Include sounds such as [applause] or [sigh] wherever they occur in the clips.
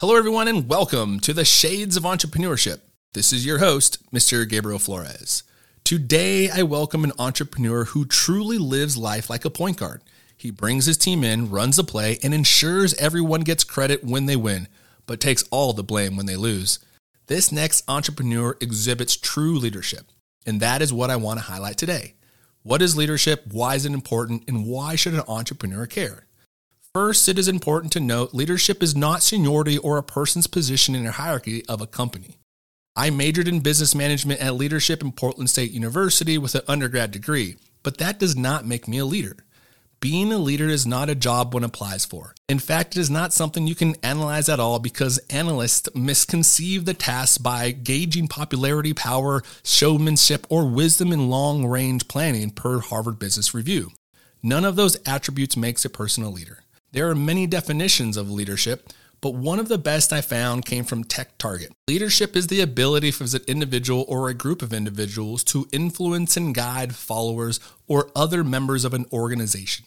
Hello, everyone, and welcome to the Shades of Entrepreneurship. This is your host, Mr. Gabriel Flores. Today, I welcome an entrepreneur who truly lives life like a point guard. He brings his team in, runs the play, and ensures everyone gets credit when they win, but takes all the blame when they lose. This next entrepreneur exhibits true leadership, and that is what I want to highlight today. What is leadership? Why is it important? And why should an entrepreneur care? First, it is important to note leadership is not seniority or a person's position in a hierarchy of a company. I majored in business management and leadership in Portland State University with an undergrad degree, but that does not make me a leader. Being a leader is not a job one applies for. In fact, it is not something you can analyze at all because analysts misconceive the task by gauging popularity, power, showmanship, or wisdom in long range planning per Harvard Business Review. None of those attributes makes a person a leader. There are many definitions of leadership, but one of the best I found came from TechTarget. Leadership is the ability for an individual or a group of individuals to influence and guide followers or other members of an organization.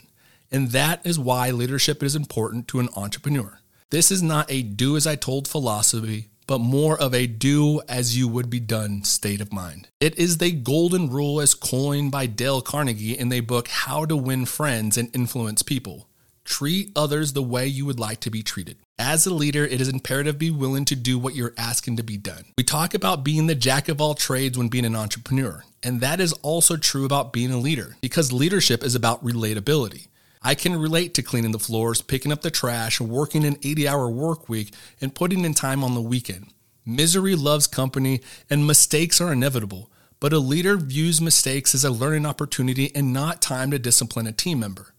And that is why leadership is important to an entrepreneur. This is not a do as I told philosophy, but more of a do as you would be done state of mind. It is the golden rule as coined by Dale Carnegie in the book How to Win Friends and Influence People. Treat others the way you would like to be treated. As a leader, it is imperative to be willing to do what you're asking to be done. We talk about being the jack of all trades when being an entrepreneur, and that is also true about being a leader because leadership is about relatability. I can relate to cleaning the floors, picking up the trash, working an 80 hour work week, and putting in time on the weekend. Misery loves company, and mistakes are inevitable, but a leader views mistakes as a learning opportunity and not time to discipline a team member.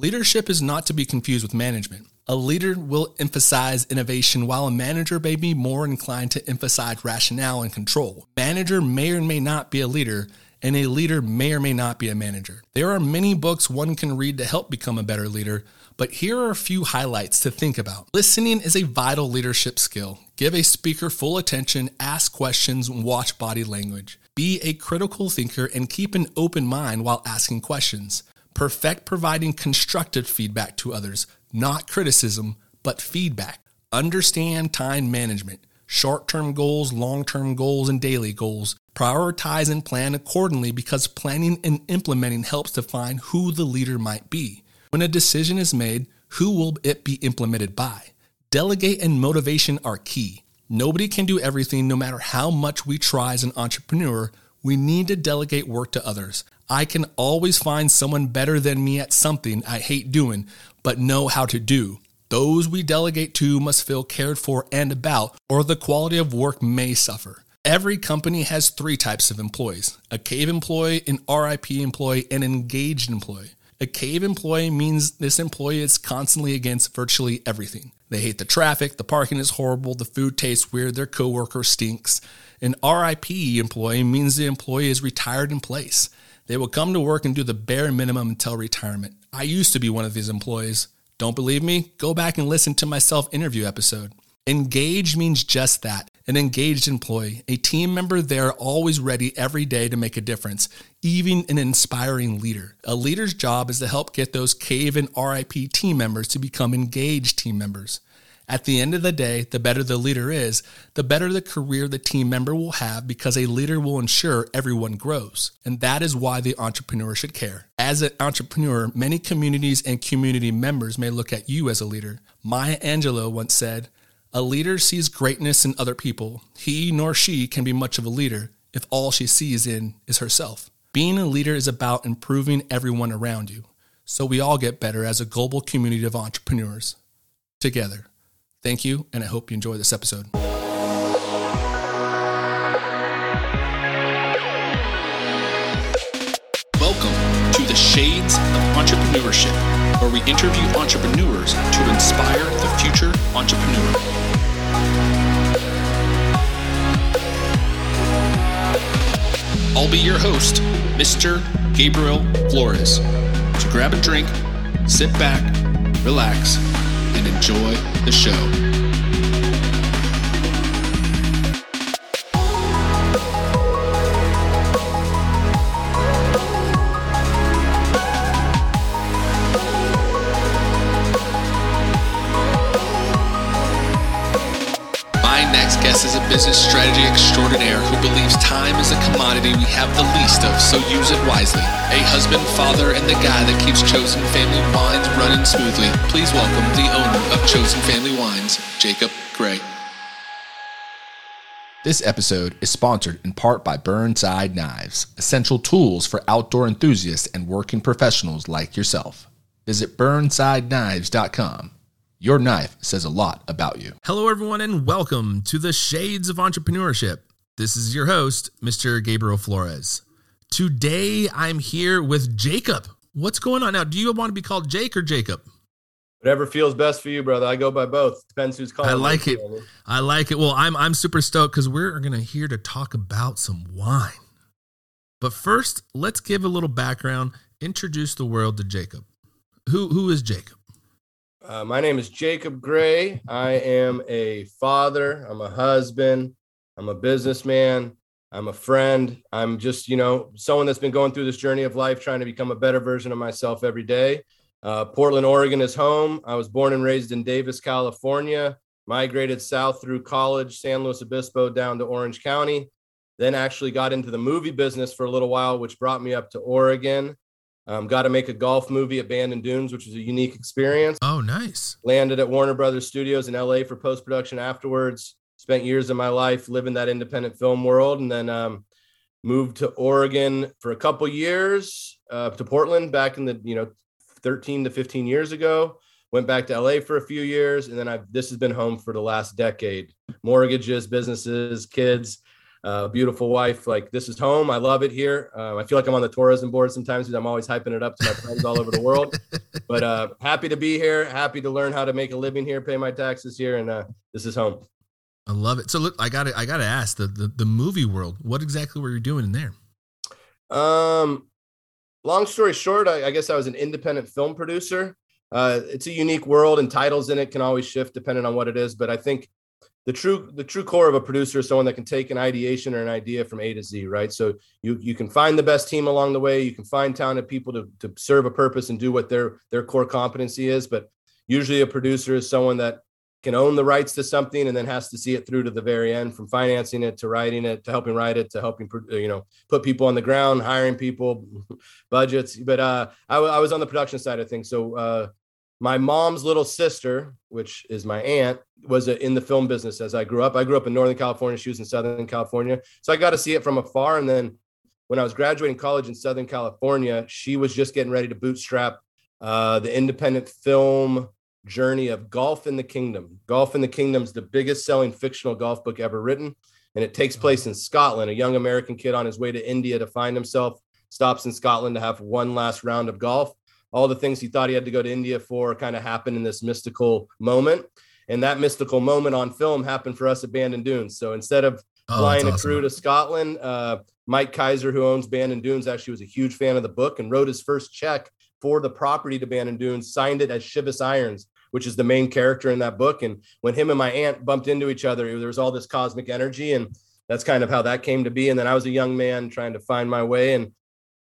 Leadership is not to be confused with management. A leader will emphasize innovation while a manager may be more inclined to emphasize rationale and control. Manager may or may not be a leader, and a leader may or may not be a manager. There are many books one can read to help become a better leader, but here are a few highlights to think about. Listening is a vital leadership skill. Give a speaker full attention, ask questions, watch body language. Be a critical thinker and keep an open mind while asking questions. Perfect providing constructive feedback to others, not criticism, but feedback. Understand time management, short term goals, long term goals, and daily goals. Prioritize and plan accordingly because planning and implementing helps define who the leader might be. When a decision is made, who will it be implemented by? Delegate and motivation are key. Nobody can do everything no matter how much we try as an entrepreneur. We need to delegate work to others. I can always find someone better than me at something I hate doing, but know how to do. Those we delegate to must feel cared for and about, or the quality of work may suffer. Every company has three types of employees a cave employee, an RIP employee, and an engaged employee. A cave employee means this employee is constantly against virtually everything. They hate the traffic, the parking is horrible, the food tastes weird, their coworker stinks. An RIP employee means the employee is retired in place. They will come to work and do the bare minimum until retirement. I used to be one of these employees. Don't believe me? Go back and listen to my self interview episode. Engaged means just that an engaged employee, a team member there always ready every day to make a difference, even an inspiring leader. A leader's job is to help get those cave and RIP team members to become engaged team members. At the end of the day, the better the leader is, the better the career the team member will have because a leader will ensure everyone grows. And that is why the entrepreneur should care. As an entrepreneur, many communities and community members may look at you as a leader. Maya Angelou once said, A leader sees greatness in other people. He nor she can be much of a leader if all she sees in is herself. Being a leader is about improving everyone around you. So we all get better as a global community of entrepreneurs. Together. Thank you, and I hope you enjoy this episode. Welcome to the Shades of Entrepreneurship, where we interview entrepreneurs to inspire the future entrepreneur. I'll be your host, Mr. Gabriel Flores. So grab a drink, sit back, relax, and enjoy the show. Have the least of, so use it wisely. A husband, father, and the guy that keeps Chosen Family Wines running smoothly. Please welcome the owner of Chosen Family Wines, Jacob Gray. This episode is sponsored in part by Burnside Knives, essential tools for outdoor enthusiasts and working professionals like yourself. Visit burnsideknives.com. Your knife says a lot about you. Hello, everyone, and welcome to the Shades of Entrepreneurship. This is your host, Mr. Gabriel Flores. Today, I'm here with Jacob. What's going on now? Do you want to be called Jake or Jacob? Whatever feels best for you, brother. I go by both. Depends who's calling. I like it. I like it. Well, I'm I'm super stoked because we're gonna here to talk about some wine. But first, let's give a little background. Introduce the world to Jacob. Who who is Jacob? Uh, my name is Jacob Gray. I am a father. I'm a husband. I'm a businessman. I'm a friend. I'm just, you know, someone that's been going through this journey of life, trying to become a better version of myself every day. Uh, Portland, Oregon is home. I was born and raised in Davis, California, migrated south through college, San Luis Obispo down to Orange County, then actually got into the movie business for a little while, which brought me up to Oregon. Um, got to make a golf movie at Bandon Dunes, which was a unique experience. Oh, nice. Landed at Warner Brothers Studios in LA for post production afterwards. Spent years of my life living that independent film world, and then um, moved to Oregon for a couple years uh, to Portland back in the you know 13 to 15 years ago. Went back to LA for a few years, and then I've this has been home for the last decade. Mortgages, businesses, kids uh, beautiful wife. Like this is home. I love it here. Uh, I feel like I'm on the tourism board sometimes because I'm always hyping it up to my friends all over the world. But uh, happy to be here. Happy to learn how to make a living here, pay my taxes here, and uh, this is home. I love it. So look, I got to I got to ask the, the the movie world. What exactly were you doing in there? Um, long story short, I, I guess I was an independent film producer. Uh, it's a unique world, and titles in it can always shift depending on what it is. But I think the true the true core of a producer is someone that can take an ideation or an idea from A to Z, right? So you you can find the best team along the way. You can find talented people to to serve a purpose and do what their their core competency is. But usually, a producer is someone that can own the rights to something and then has to see it through to the very end, from financing it to writing it to helping write it to helping you know put people on the ground, hiring people, [laughs] budgets. But uh, I, I was on the production side of things, so. Uh, my mom's little sister, which is my aunt, was in the film business as I grew up. I grew up in Northern California. She was in Southern California. So I got to see it from afar. And then when I was graduating college in Southern California, she was just getting ready to bootstrap uh, the independent film journey of Golf in the Kingdom. Golf in the Kingdom is the biggest selling fictional golf book ever written. And it takes place in Scotland. A young American kid on his way to India to find himself stops in Scotland to have one last round of golf all the things he thought he had to go to India for kind of happened in this mystical moment. And that mystical moment on film happened for us at Bandon Dunes. So instead of oh, flying a crew to Scotland, uh, Mike Keiser, who owns Bandon Dunes, actually was a huge fan of the book and wrote his first check for the property to Bandon Dunes, signed it as Shivas Irons, which is the main character in that book. And when him and my aunt bumped into each other, there was all this cosmic energy. And that's kind of how that came to be. And then I was a young man trying to find my way. And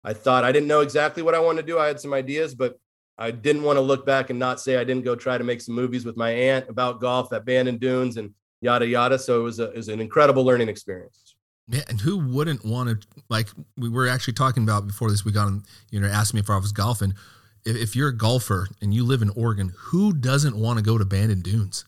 I thought I didn't know exactly what I wanted to do. I had some ideas, but I didn't want to look back and not say I didn't go try to make some movies with my aunt about golf at Bandon Dunes and yada yada. So it was a, it was an incredible learning experience. Yeah, and who wouldn't want to like we were actually talking about before this? We got on, you know, asked me if I was golfing. If, if you're a golfer and you live in Oregon, who doesn't want to go to Bandon Dunes?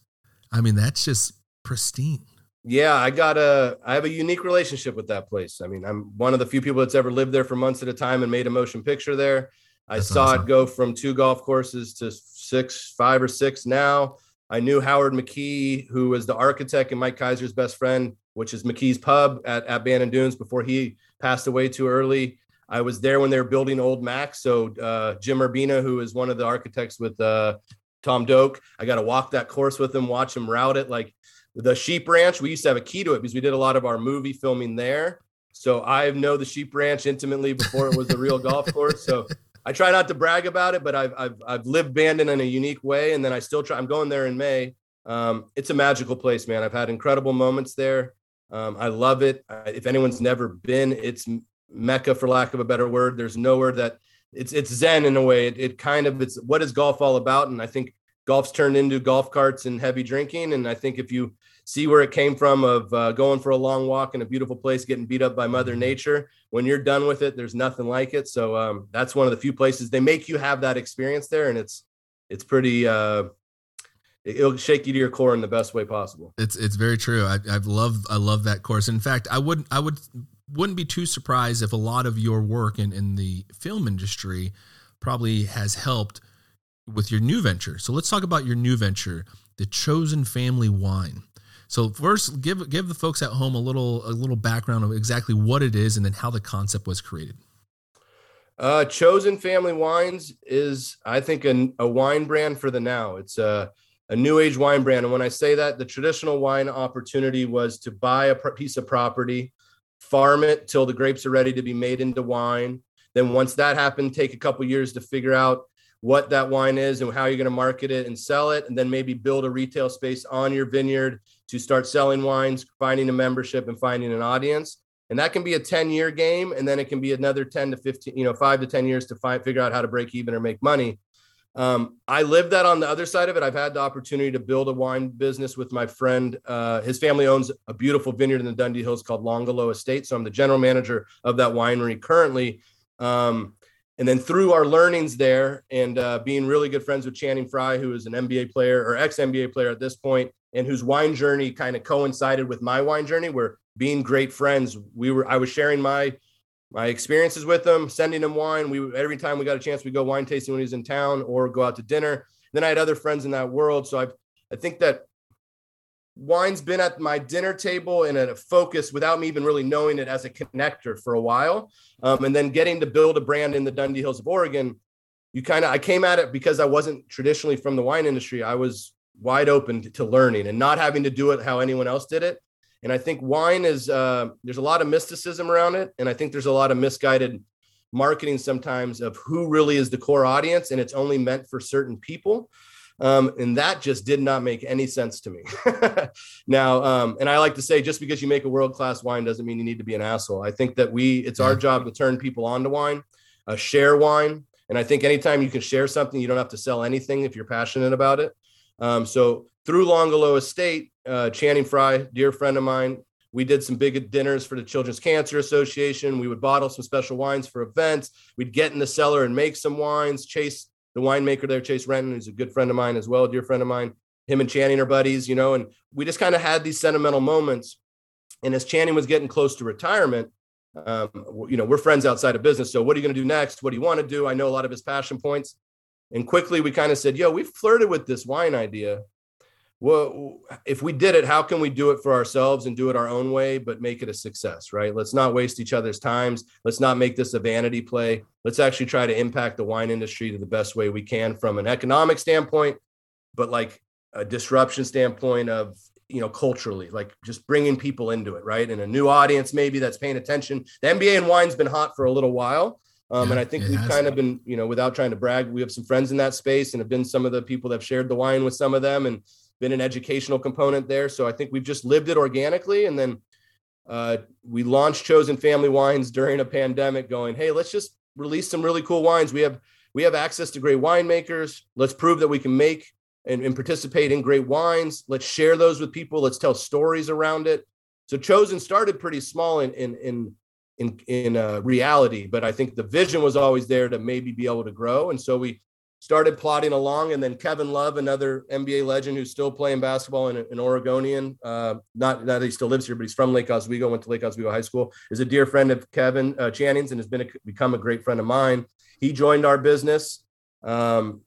I mean, that's just pristine yeah, I got a I have a unique relationship with that place. I mean, I'm one of the few people that's ever lived there for months at a time and made a motion picture there. I that's saw awesome. it go from two golf courses to six, five or six now. I knew Howard McKee, who was the architect and Mike Keiser's best friend, which is McKee's Pub at, at Bandon Dunes before he passed away too early. I was there when they were building Old Mac. So uh, Jim Urbina, who is one of the architects with uh, Tom Doak, I got to walk that course with him, watch him route it. Like the sheep ranch, we used to have a key to it because we did a lot of our movie filming there. So I know the sheep ranch intimately before it was a real golf course. So I try not to brag about it, but I've, I've, I've lived Bandon in a unique way. And then I still try, I'm going there in May. Um, it's a magical place, man. I've had incredible moments there. Um, I love it. if anyone's never been, it's Mecca, for lack of a better word. There's nowhere that it's, it's Zen in a way. It, it kind of, it's what is golf all about? And I think golf's turned into golf carts and heavy drinking. And I think if you see where it came from of uh, going for a long walk in a beautiful place, getting beat up by Mother Nature. When you're done with it, there's nothing like it. So um, that's one of the few places they make you have that experience there, and it's it's pretty. Uh, it'll shake you to your core in the best way possible. It's it's very true. I, I've loved I love that course. In fact, I would I would wouldn't be too surprised if a lot of your work in in the film industry probably has helped with your new venture. So let's talk about your new venture, the Chosen Family Wine. So first, give give the folks at home a little a little background of exactly what it is, and then how the concept was created. Uh, Chosen Family Wines is, I think, a, a wine brand for the now. It's a a new age wine brand, and when I say that, the traditional wine opportunity was to buy a piece of property, farm it till the grapes are ready to be made into wine. Then once that happened, take a couple years to figure out what that wine is and how you're going to market it and sell it, and then maybe build a retail space on your vineyard to start selling wines, finding a membership, and finding an audience. And that can be a 10 year game, and then it can be another 10 to 15, you know, five to 10 years to find figure out how to break even or make money. Um, I live that on the other side of it. I've had the opportunity to build a wine business with my friend. Uh, his family owns a beautiful vineyard in the Dundee Hills called L'Angolo Estate. So I'm the general manager of that winery currently. Um, and then through our learnings there and uh, being really good friends with Channing Frye, who is an NBA player or ex NBA player at this point, and whose wine journey kind of coincided with my wine journey, where being great friends, we were I was sharing my my experiences with him, sending him wine. We every time we got a chance, we go wine tasting when he's in town or go out to dinner. Then I had other friends in that world, so I I think that wine's been at my dinner table and at a focus without me even really knowing it as a connector for a while. Um, and then getting to build a brand in the Dundee Hills of Oregon, you kind of I came at it because I wasn't traditionally from the wine industry. I was wide open to, to learning and not having to do it how anyone else did it. And I think wine is uh, there's a lot of mysticism around it, and I think there's a lot of misguided marketing sometimes of who really is the core audience, and it's only meant for certain people. Um, and that just did not make any sense to me. [laughs] now, um, and I like to say, just because you make a world class wine doesn't mean you need to be an asshole. I think that we, it's our job to turn people on to wine, uh, share wine. And I think anytime you can share something, you don't have to sell anything if you're passionate about it. Um, so through L'Angolo Estate, uh, Channing Frye, dear friend of mine, we did some big dinners for the Children's Cancer Association. We would bottle some special wines for events. We'd get in the cellar and make some wines. Chase, the winemaker there, Chase Renton, who's a good friend of mine as well, dear friend of mine. Him and Channing are buddies, you know, and we just kind of had these sentimental moments. And as Channing was getting close to retirement, um, you know, we're friends outside of business. So what are you going to do next? What do you want to do? I know a lot of his passion points. And quickly we kind of said, yo, we flirted with this wine idea well if we did it how can we do it for ourselves and do it our own way but make it a success right? Let's not waste each other's times. Let's not make this a vanity play. Let's actually try to impact the wine industry to the best way we can from an economic standpoint but like a disruption standpoint of you know culturally like just bringing people into it right? And a new audience maybe that's paying attention. The nba and wine's been hot for a little while um, yeah, and I think we've kind of been, you know, without trying to brag, we have some friends in that space and have been some of the people that have shared the wine with some of them. And been an educational component there. So I think we've just lived it organically. And then uh, we launched Chosen Family Wines during a pandemic, going, hey, let's just release some really cool wines. We have we have access to great winemakers. Let's prove that we can make and, and participate in great wines. Let's share those with people. Let's tell stories around it. So Chosen started pretty small in in in in, in uh, reality, but I think the vision was always there to maybe be able to grow. And so we started plodding along. And then Kevin Love, another NBA legend who's still playing basketball in, in Oregonian, uh, not that he still lives here, but he's from Lake Oswego, went to Lake Oswego High School, is a dear friend of Kevin uh, Channing's and has been a, become a great friend of mine. He joined our business. Um,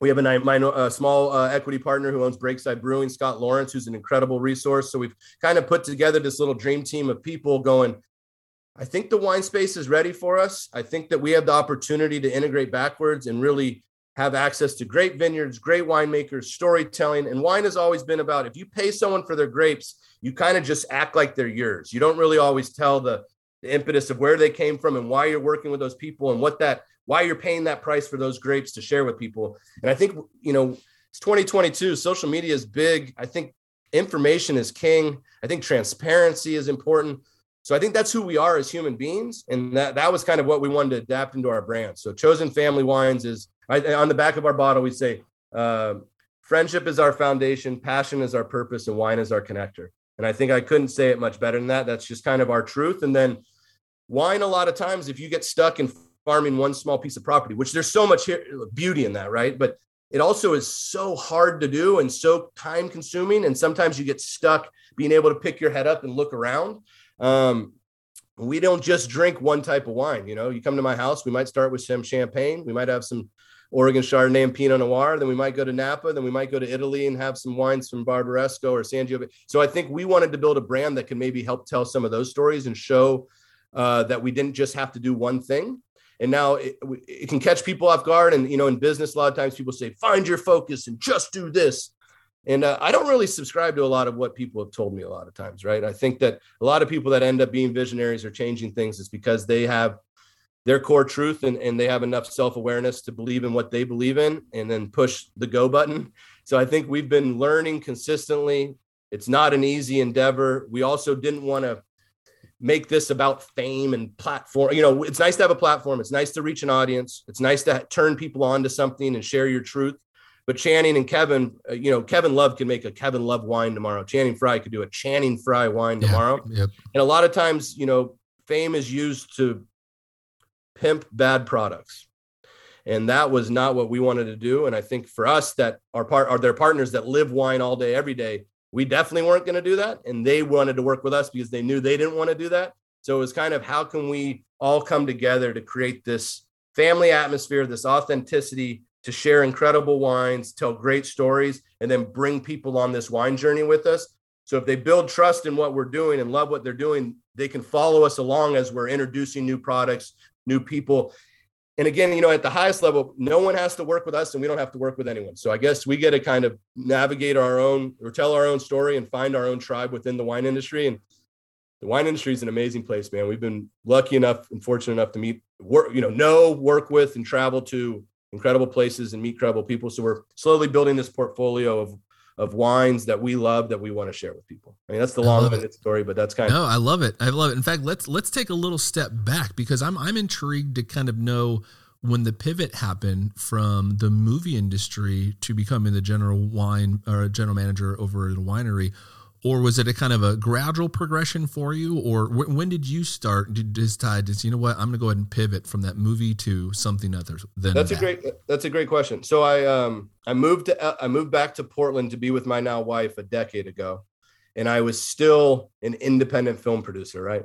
we have a, a small uh, equity partner who owns Breakside Brewing, Scott Lawrence, who's an incredible resource. So we've kind of put together this little dream team of people going, I think the wine space is ready for us. I think that we have the opportunity to integrate backwards and really have access to great vineyards, great winemakers, storytelling. And wine has always been about if you pay someone for their grapes, you kind of just act like they're yours. You don't really always tell the, the, impetus of where they came from and why you're working with those people and what that why you're paying that price for those grapes to share with people. And I think you know it's 2022. Social media is big. I think information is king. I think transparency is important. So I think that's who we are as human beings, and that that was kind of what we wanted to adapt into our brand. So Chosen Family Wines is On the back of our bottle, we say, uh, friendship is our foundation, passion is our purpose, and wine is our connector. And I think I couldn't say it much better than that. That's just kind of our truth. And then wine, a lot of times, if you get stuck in farming one small piece of property, which there's so much here, beauty in that, right? But it also is so hard to do and so time consuming. And sometimes you get stuck being able to pick your head up and look around. Um, we don't just drink one type of wine. You know, you come to my house, we might start with some champagne, we might have some Oregon Chardonnay and Pinot Noir. Then we might go to Napa. Then we might go to Italy and have some wines from Barbaresco or Sangiovese. So I think we wanted to build a brand that can maybe help tell some of those stories and show uh, that we didn't just have to do one thing. And now it, it can catch people off guard. And you know, in business, a lot of times people say, "Find your focus and just do this." And uh, I don't really subscribe to a lot of what people have told me a lot of times, right? I think that a lot of people that end up being visionaries or changing things is because they have their core truth and, and they have enough self-awareness to believe in what they believe in and then push the go button. So i think we've been learning consistently. It's not an easy endeavor. We also didn't want to make this about fame and platform. You know it's nice to have a platform. It's nice to reach an audience. It's nice to turn people on to something and share your truth. But channing and kevin uh, you know kevin love can make a kevin love wine tomorrow. Channing frye could do a channing Frye wine tomorrow. yeah, yep. and a lot of times you know fame is used to pimp bad products. And that was not what we wanted to do. And I think for us that our part are their partners that live wine all day, every day, we definitely weren't going to do that. And they wanted to work with us because they knew they didn't want to do that. So it was kind of how can we all come together to create this family atmosphere, this authenticity to share incredible wines, tell great stories, and then bring people on this wine journey with us. So if they build trust in what we're doing and love what they're doing, they can follow us along as we're introducing new products, new people. And again, you know, at the highest level, no one has to work with us and we don't have to work with anyone. So I guess we get to kind of navigate our own or tell our own story and find our own tribe within the wine industry. And the wine industry is an amazing place, man. We've been lucky enough and fortunate enough to meet, work, you know, know, work with, and travel to incredible places and meet incredible people. So we're slowly building this portfolio of of wines that we love that we want to share with people. I mean, that's the long-winded story, but that's kind no, of. No, I love it. I love it. In fact, let's let's take a little step back because I'm I'm intrigued to kind of know when the pivot happened from the movie industry to becoming the general wine or general manager over at a winery or was it a kind of a gradual progression for you? Or when did you start did decide just you know what i'm going to go ahead and pivot from that movie to something other than that's that. a great that's a great question. So i um i moved to i moved back to portland to be with my now wife a decade ago and i was still an independent film producer right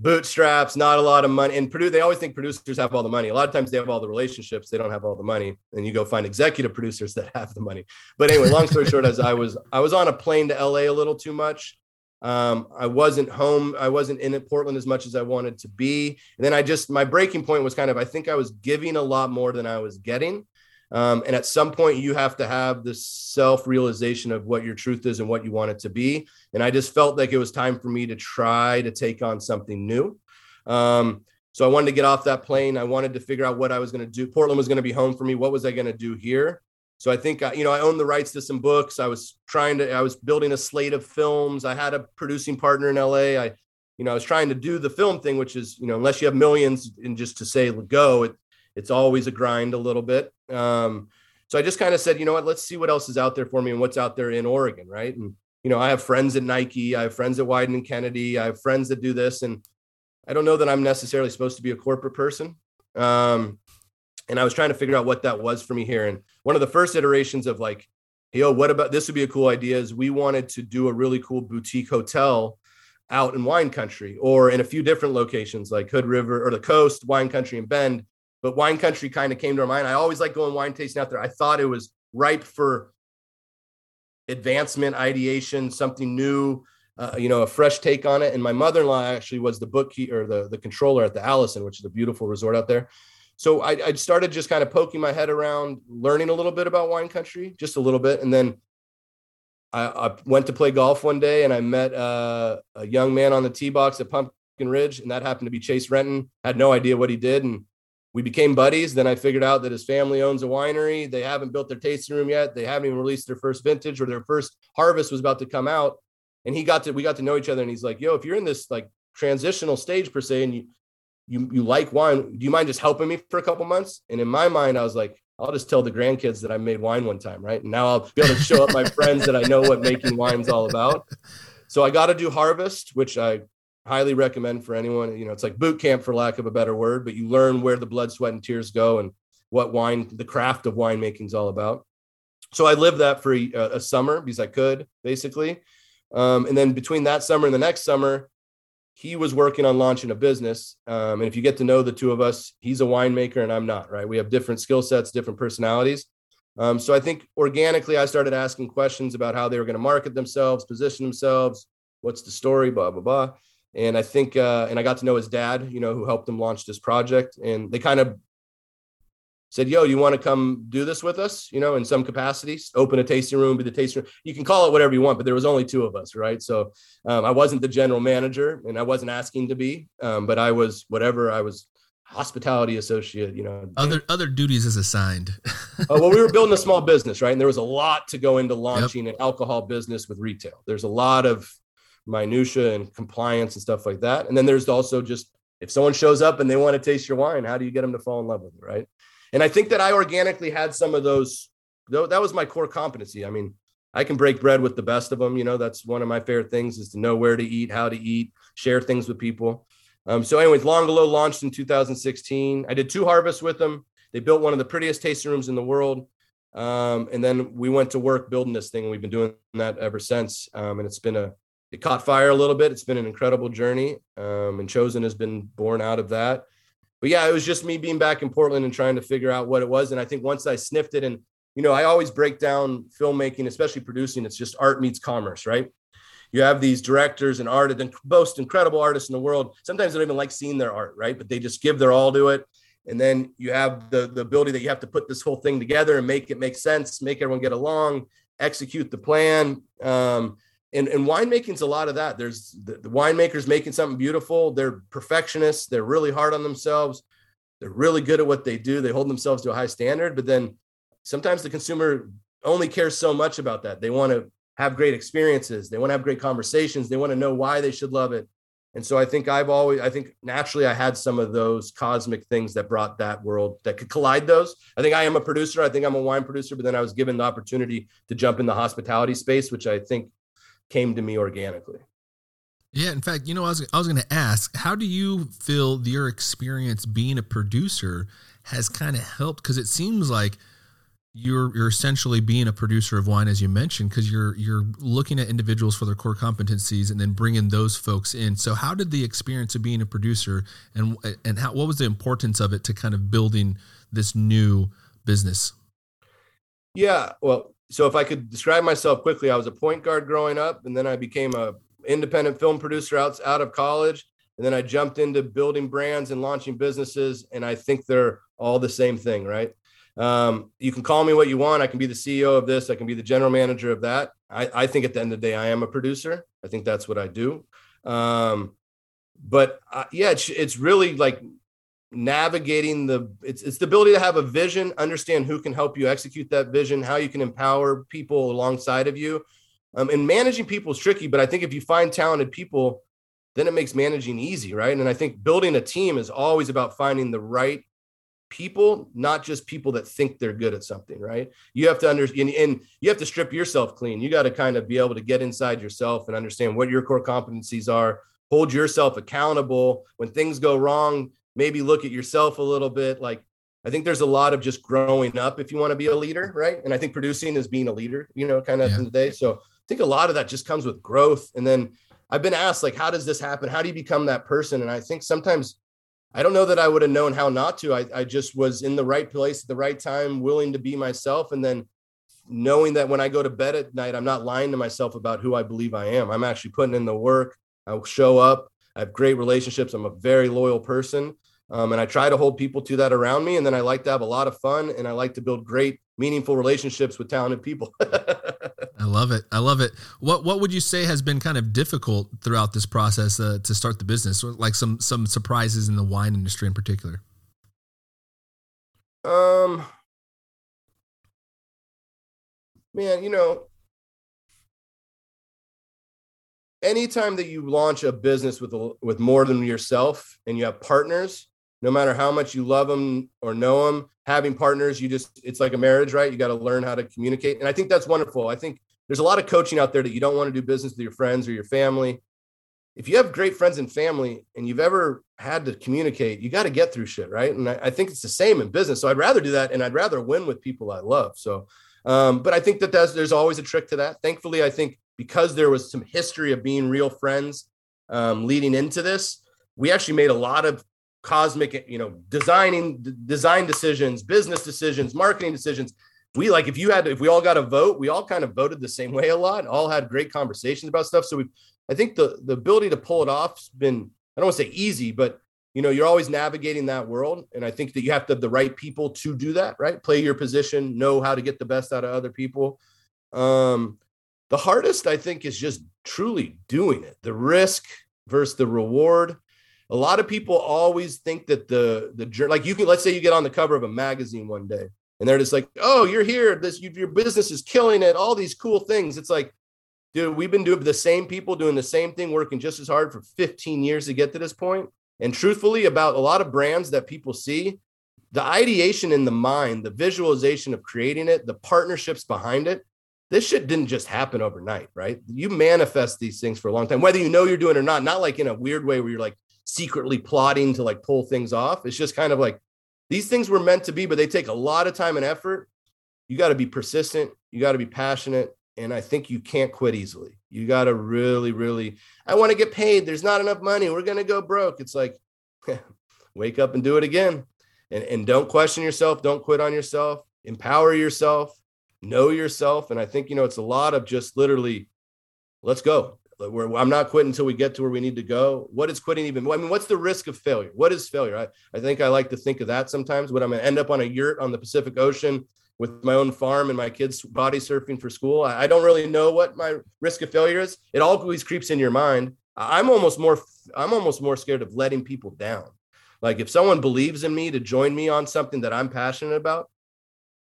bootstraps, not a lot of money. And Purdue, they always think producers have all the money. A lot of times they have all the relationships, they don't have all the money. And you go find executive producers that have the money. But anyway, long story short, as I was I was on a plane to LA a little too much. Um, I wasn't home, I wasn't in Portland as much as I wanted to be. And then I just my breaking point was kind of I think I was giving a lot more than I was getting. Um, and at some point, you have to have this self realization of what your truth is and what you want it to be. And I just felt like it was time for me to try to take on something new. Um, so I wanted to get off that plane. I wanted to figure out what I was going to do. Portland was going to be home for me. What was I going to do here? So I think you know I owned the rights to some books. I was trying to. I was building a slate of films. I had a producing partner in LA. I, you know, I was trying to do the film thing, which is you know unless you have millions and just to say go, it, it's always a grind a little bit. Um, so I just kind of said, you know what, let's see what else is out there for me and what's out there in Oregon, right? And you know, I have friends at Nike, I have friends at Wieden and Kennedy, I have friends that do this, and I don't know that I'm necessarily supposed to be a corporate person. Um, and I was trying to figure out what that was for me here. And one of the first iterations of like, hey, oh, what about this would be a cool idea is we wanted to do a really cool boutique hotel out in wine country or in a few different locations like Hood River or the coast, wine country and Bend but wine country kind of came to our mind. I always like going wine tasting out there. I thought it was ripe for advancement, ideation, something new, uh, you know, a fresh take on it. And my mother-in-law actually was the bookkeeper or the, the controller at the Allison, which is a beautiful resort out there. So I, I started just kind of poking my head around, learning a little bit about wine country, just a little bit. And then I, I went to play golf one day and I met uh, a young man on the tee box at Pumpkin Ridge. And that happened to be Chase Renton. had no idea what he did. And we became buddies. Then I figured out that his family owns a winery. They haven't built their tasting room yet. They haven't even released their first vintage or their first harvest was about to come out. And he got to, we got to know each other. And he's like, yo, if you're in this like transitional stage per se, and you, you, you like wine, do you mind just helping me for a couple months? And in my mind, I was like, I'll just tell the grandkids that I made wine one time, right? And now I'll be able to show up my friends that I know what making wine's all about. So I got to do harvest, which I highly recommend for anyone. You know, it's like boot camp for lack of a better word, but you learn where the blood, sweat, and tears go and what wine, the craft of winemaking is all about. So I lived that for a, a summer because I could basically. Um, and then between that summer and the next summer, he was working on launching a business. Um, and if you get to know the two of us, he's a winemaker and I'm not, right? We have different skill sets, different personalities. Um, so I think organically, I started asking questions about how they were going to market themselves, position themselves, what's the story, blah, blah, blah. And I think, uh, and I got to know his dad, you know, who helped him launch this project. And they kind of said, Yo, you want to come do this with us? You know, in some capacities, open a tasting room, be the tasting room. You can call it whatever you want, but there was only two of us, right? So um, I wasn't the general manager and I wasn't asking to be, um, but I was whatever I was hospitality associate, you know. Other other duties is assigned. uh, [laughs] well, we were building a small business, right? And there was a lot to go into launching yep. an alcohol business with retail. There's a lot of minutia and compliance and stuff like that. And then there's also just if someone shows up and they want to taste your wine, how do you get them to fall in love with it, right? And I think that I organically had some of those. Though that was my core competency. I mean, I can break bread with the best of them. You know, that's one of my favorite things is to know where to eat, how to eat, share things with people. Um, so, anyways, L'Angolo launched in 2016. I did two harvests with them. They built one of the prettiest tasting rooms in the world. Um, and then we went to work building this thing. We've been doing that ever since. Um, and it's been a, it caught fire a little bit. It's been an incredible journey. Um, and Chosen has been born out of that but yeah, it was just me being back in Portland and trying to figure out what it was. And I think once I sniffed it, and you know, I always break down filmmaking, especially producing. It's just art meets commerce, right? You have these directors and artists, the most incredible artists in the world. Sometimes they don't even like seeing their art, right? But they just give their all to it. And then you have the the ability that you have to put this whole thing together and make it make sense, make everyone get along, execute the plan. Um, and, and is a lot of that. There's the, the winemakers making something beautiful. They're perfectionists. They're really hard on themselves. They're really good at what they do. They hold themselves to a high standard. But then sometimes the consumer only cares so much about that. They want to have great experiences. They want to have great conversations. They want to know why they should love it. And so I think I've always, I think naturally I had some of those cosmic things that brought that world that could collide those. I think I am a producer. I think I'm a wine producer, but then I was given the opportunity to jump in the hospitality space, which I think came to me organically. Yeah, in fact, you know, I was I was going to ask, how do you feel your experience being a producer has kind of helped? Because it seems like you're you're essentially being a producer of wine, as you mentioned, because you're you're looking at individuals for their core competencies and then bringing those folks in. So, how did the experience of being a producer and and how what was the importance of it to kind of building this new business? Yeah, well, so if I could describe myself quickly, I was a point guard growing up, and then I became a independent film producer out, out of college. And then I jumped into building brands and launching businesses. And I think they're all the same thing, right? Um, you can call me what you want. I can be the CEO of this. I can be the general manager of that. I, I think at the end of the day, I am a producer. I think that's what I do. Um, but uh, yeah, it's, it's really like navigating the it's, it's the ability to have a vision understand who can help you execute that vision how you can empower people alongside of you. Um, and managing people is tricky but i think if you find talented people then it makes managing easy right? And i think building a team is always about finding the right people not just people that think they're good at something right? You have to understand and you have to strip yourself clean. You got to kind of be able to get inside yourself and understand what your core competencies are hold yourself accountable. When things go wrong maybe look at yourself a little bit like i think there's a lot of just growing up if you want to be a leader right? And i think producing is being a leader you know kind of yeah. in the day. So i think a lot of that just comes with growth. And then i've been asked like how does this happen? How do you become that person? And i think sometimes i don't know that i would have known how not to. I, I just was in the right place at the right time willing to be myself. And then knowing that when i go to bed at night i'm not lying to myself about who i believe i am. I'm actually putting in the work. I'll show up I have great relationships. I'm a very loyal person. Um, and I try to hold people to that around me. And then I like to have a lot of fun and I like to build great, meaningful relationships with talented people. [laughs] I love it. I love it. What What would you say has been kind of difficult throughout this process uh, to start the business? Like some some surprises in the wine industry in particular. Um, man, you know, anytime that you launch a business with with more than yourself and you have partners no matter how much you love them or know them, having partners, you just, it's like a marriage, right? You got to learn how to communicate. And I think that's wonderful. I think there's a lot of coaching out there that you don't want to do business with your friends or your family. If you have great friends and family and you've ever had to communicate, you got to get through shit, right? And I, I, think it's the same in business. So I'd rather do that and I'd rather win with people I love. So, um, but I think that there's always a trick to that. Thankfully, I think because there was some history of being real friends um, leading into this, we actually made a lot of cosmic, you know, designing design decisions, business decisions, marketing decisions. We like if you had if we all got a vote, we all kind of voted the same way a lot, all had great conversations about stuff. So we I think the the ability to pull it off's been I don't want to say easy, but you know, you're always navigating that world. And I think that you have to have the right people to do that, right? Play your position, know how to get the best out of other people. Um, the hardest, I think, is just truly doing it. The risk versus the reward a lot of people always think that the the journey, like you can let's say you get on the cover of a magazine one day and they're just like oh you're here this you, your business is killing it all these cool things it's like dude we've been doing the same people doing the same thing working just as hard for 15 years to get to this point. point and truthfully about a lot of brands that people see the ideation in the mind the visualization of creating it the partnerships behind it this shit didn't just happen overnight, right? You manifest these things for a long time, whether you know you're doing it or not, not like in a weird way where you're like, secretly plotting to like pull things off. It's just kind of like these things were meant to be, but they take a lot of time and effort. You got to be persistent, you got to be passionate. And I think you can't quit easily. You got to really, really, I want to get paid. There's not enough money. We're going to go broke. It's like, [laughs] wake up and do it again. And, and don't question yourself. Don't quit on yourself. Empower yourself. Know yourself. And I think, you know, it's a lot of just literally, let's go where I'm not quitting until we get to where we need to go. What is quitting even? I mean, what's the risk of failure? What is failure? I, I think I like to think of that sometimes. When I'm going to end up on a yurt on the Pacific Ocean with my own farm and my kids body surfing for school, I, I don't really know what my risk of failure is. It always creeps in your mind. I'm almost more I'm almost more scared of letting people down. Like if someone believes in me to join me on something that I'm passionate about,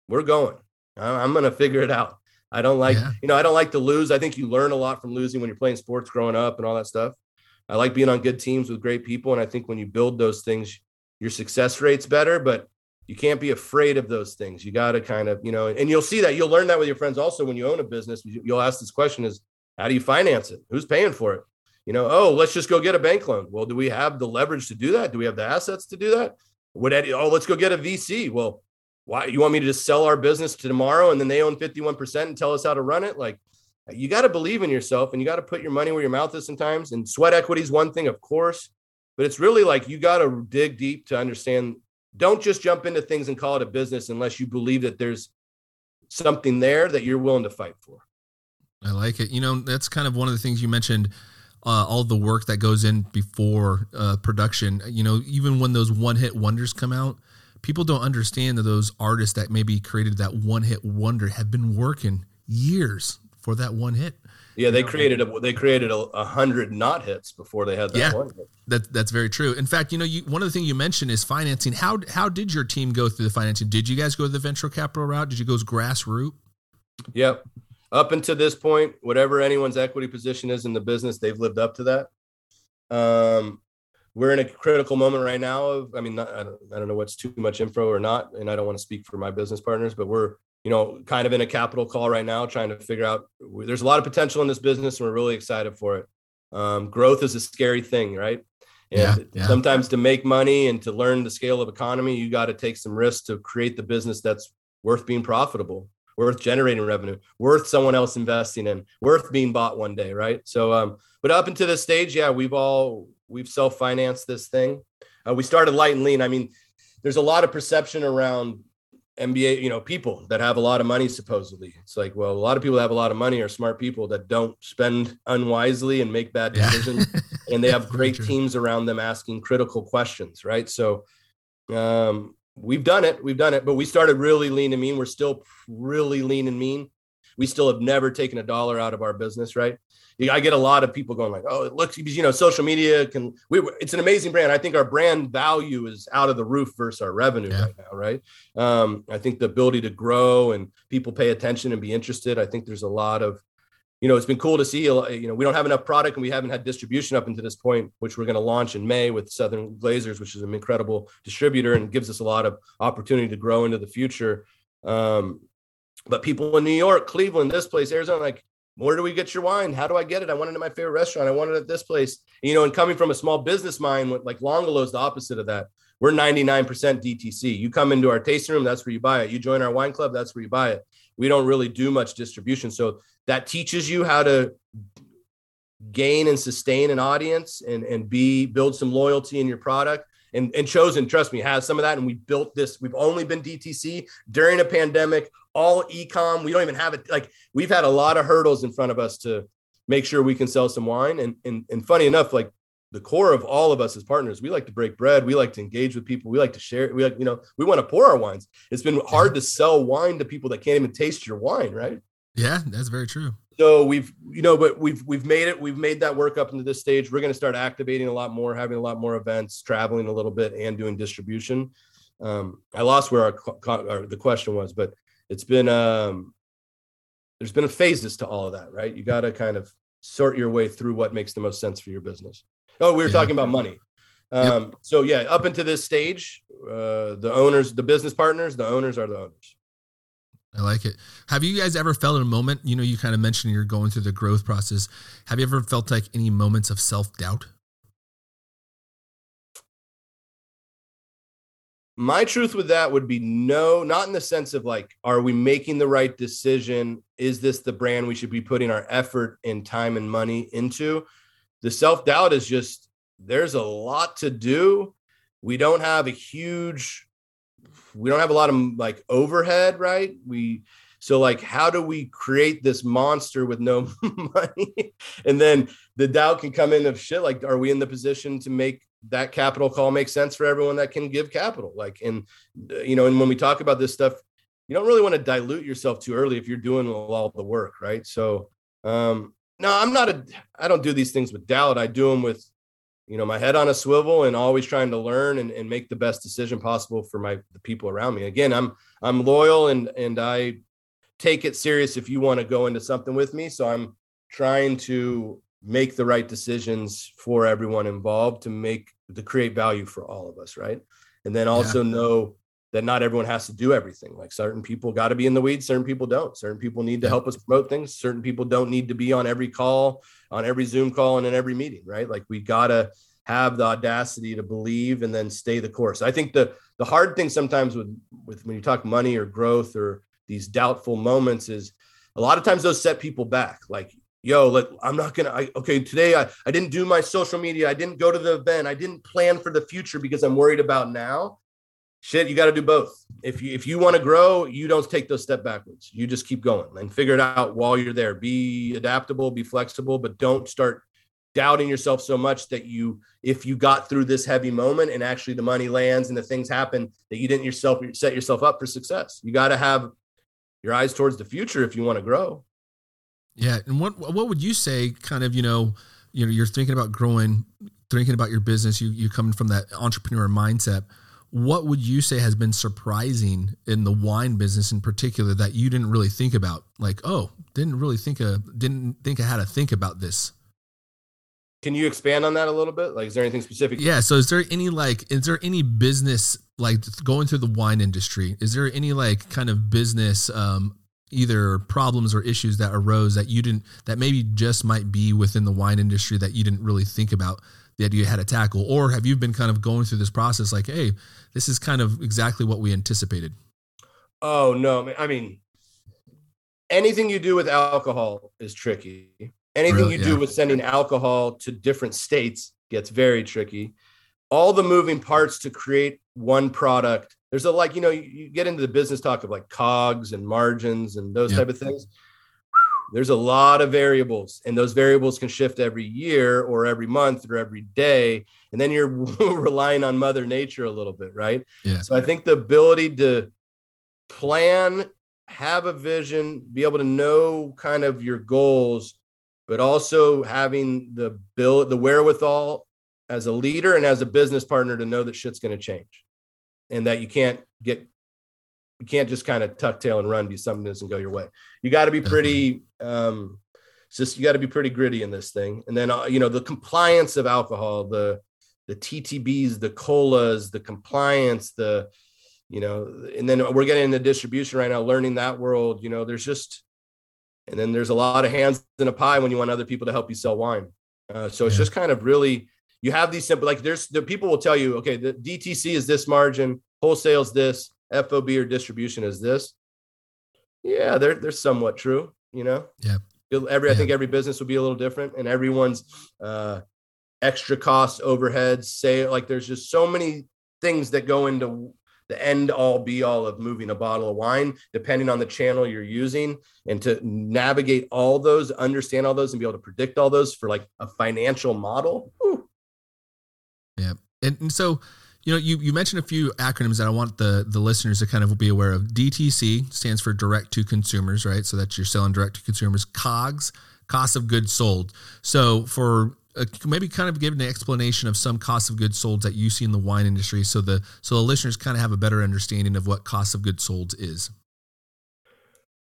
we're going. I'm going to figure it out. I don't like, yeah. you know, I don't like to lose. I think you learn a lot from losing when you're playing sports growing up and all that stuff. I like being on good teams with great people. And I think when you build those things, your success rate's better, but you can't be afraid of those things. You got to kind of, you know, and you'll see that you'll learn that with your friends also when you own a business. You'll ask this question is how do you finance it? Who's paying for it? You know, oh, let's just go get a bank loan. Well, do we have the leverage to do that? Do we have the assets to do that? Would Eddie, oh, let's go get a VC. Well, why you want me to just sell our business to tomorrow and then they own 51% and tell us how to run it? Like you got to believe in yourself and you got to put your money where your mouth is sometimes. And sweat equity is one thing of course but it's really like you got to dig deep to understand. Don't just jump into things and call it a business unless you believe that there's something there that you're willing to fight for. I like it. You know that's kind of one of the things you mentioned uh, all the work that goes in before uh, production. You know even when those one hit wonders come out people don't understand that those artists that maybe created that one hit wonder have been working years for that one hit. Yeah, they created a they created a, a, hundred not hits before they had that yeah, one. Hit. That that's very true. In fact, you know, you, one of the things you mentioned is financing. How how did your team go through the financing? Did you guys go the venture capital route? Did you go grassroots? Yep. Up until this point, whatever anyone's equity position is in the business, they've lived up to that. Um, we're in a critical moment right now of i mean not, I, don't, I don't know what's too much info or not and i don't want to speak for my business partners but we're you know kind of in a capital call right now trying to figure out there's a lot of potential in this business and we're really excited for it. Um, growth is a scary thing right? And yeah, yeah. sometimes to make money and to learn the scale of economy you got to take some risks to create the business that's worth being profitable worth generating revenue worth someone else investing in worth being bought one day right? So um but up until this stage yeah we've all we've self-financed this thing. Uh, we started light and lean. I mean, there's a lot of perception around NBA, you know, people that have a lot of money supposedly. It's like, well, a lot of people that have a lot of money are smart people that don't spend unwisely and make bad decisions. Yeah. [laughs] and they have great teams around them asking critical questions, right? So um, we've done it. We've done it, but we started really lean and mean. We're still really lean and mean. We still have never taken a dollar out of our business, right? I get a lot of people going like, "Oh, it looks," because you know, social media can. We, it's an amazing brand. I think our brand value is out of the roof versus our revenue yeah. right now, right? Um, I think the ability to grow and people pay attention and be interested. I think there's a lot of, you know, it's been cool to see, uh, you know, we don't have enough product and we haven't had distribution up until this point, which we're going to launch in May with Southern Glazers, which is an incredible distributor and gives us a lot of opportunity to grow into the future. Um, but people in New York, Cleveland, this place, Arizona, like, where do we get your wine? How do I get it? I want it at my favorite restaurant. I want it at this place. You know, and coming from a small business mind, like L'Angolo is the opposite of that. We're 99% DTC. You come into our tasting room, that's where you buy it. You join our wine club, that's where you buy it. We don't really do much distribution. So that teaches you how to gain and sustain an audience and, and be build some loyalty in your product. And, and chosen, trust me, has some of that. And we built this. We've only been DTC during a pandemic, all ecom. We don't even have it. Like we've had a lot of hurdles in front of us to make sure we can sell some wine. And and, and funny enough, like the core of all of us as partners, we like to break bread. We like to engage with people. We like to share. We like, you know, we want to pour our wines. It's been hard to sell wine to people that can't even taste your wine, right? Yeah, that's very true. So we've, you know, but we've we've made it. We've made that work up into this stage. We're going to start activating a lot more, having a lot more events, traveling a little bit, and doing distribution. Um, I lost where our, our the question was, but it's been um, there's been a phases to all of that, right? You got to kind of sort your way through what makes the most sense for your business. Oh, we were yeah. talking about money. Um, yep. So yeah, up into this stage, uh, the owners, the business partners, the owners are the owners. I like it. Have you guys ever felt in a moment? You know, you kind of mentioned you're going through the growth process. Have you ever felt like any moments of self doubt? My truth with that would be no, not in the sense of like, are we making the right decision? Is this the brand we should be putting our effort and time and money into? the self doubt is just there's a lot to do. We don't have a huge, we don't have a lot of like overhead, right? We, so like, how do we create this monster with no [laughs] money? and then the doubt can come in of shit. Like, are we in the position to make that capital call make sense for everyone that can give capital? Like, and you know, and when we talk about this stuff, you don't really want to dilute yourself too early if you're doing all the work, right? So, um, no, I'm not a. I don't do these things with doubt. I do them with, you know, my head on a swivel and always trying to learn and, and make the best decision possible for my the people around me. Again, I'm I'm loyal and and I take it serious if you want to go into something with me. So I'm trying to make the right decisions for everyone involved to make to create value for all of us, right? And then also yeah. know that not everyone has to do everything. Like certain people got to be in the weeds, certain people don't. Certain people need to help us promote things. Certain people don't need to be on every call, on every Zoom call, and in every meeting, right? Like we got to have the audacity to believe and then stay the course. I think the the hard thing sometimes with with when you talk money or growth or these doubtful moments is a lot of times those set people back. Like, yo, let, I'm not gonna. I, okay, today I I didn't do my social media. I didn't go to the event. I didn't plan for the future because I'm worried about now shit you got to do both. If you if you want to grow you don't take those step backwards. You just keep going and figure it out while you're there. Be adaptable be flexible but don't start doubting yourself so much that you if you got through this heavy moment and actually the money lands and the things happen that you didn't yourself set yourself up for success. You got to have your eyes towards the future if you want to grow. Yeah and what what would you say kind of you know you know you're thinking about growing thinking about your business you you coming from that entrepreneur mindset what would you say has been surprising in the wine business in particular that you didn't really think about? Like oh didn't really think of didn't think of how to think about this. Can you expand on that a little bit? Like is there anything specific? Yeah so is there any like is there any business like going through the wine industry is there any like kind of business um either problems or issues that arose that you didn't that maybe just might be within the wine industry that you didn't really think about that you had to tackle or have you been kind of going through this process like hey this is kind of exactly what we anticipated oh no i mean anything you do with alcohol is tricky anything really? you yeah. do with sending alcohol to different states gets very tricky all the moving parts to create one product there's a like you know you, you get into the business talk of like cogs and margins and those yeah. type of things there's a lot of variables and those variables can shift every year or every month or every day and then you're [laughs] relying on mother nature a little bit right yeah. so i think the ability to plan have a vision be able to know kind of your goals but also having the bill the wherewithal as a leader and as a business partner to know that shit's going to change and that you can't get you can't just kind of tuck tail and run because something that doesn't go your way. You got to be pretty um, just you got to be pretty gritty in this thing. And then uh, you know the compliance of alcohol, the the TTBs, the colas, the compliance, the you know, and then we're getting into distribution right now, learning that world. You know, there's just and then there's a lot of hands in a pie when you want other people to help you sell wine. Uh, so it's yeah. just kind of really you have these simple like there's the people will tell you okay the DTC is this margin, wholesale's this, FOB or distribution is this. Yeah, they're they're somewhat true. You know. Yeah. Every I think every business will be a little different, and everyone's uh, extra costs, overheads, say like there's just so many things that go into the end all be all of moving a bottle of wine, depending on the channel you're using, and to navigate all those, understand all those, and be able to predict all those for like a financial model. Whew. Yeah, and, and so you know you, you mentioned a few acronyms that i want the the listeners to kind of be aware of. Dtc stands for direct to consumers right? So that's you're selling direct to consumers. Cogs cost of goods sold. So for uh, maybe kind of give an explanation of some cost of goods sold that you see in the wine industry so the so the listeners kind of have a better understanding of what cost of goods sold is.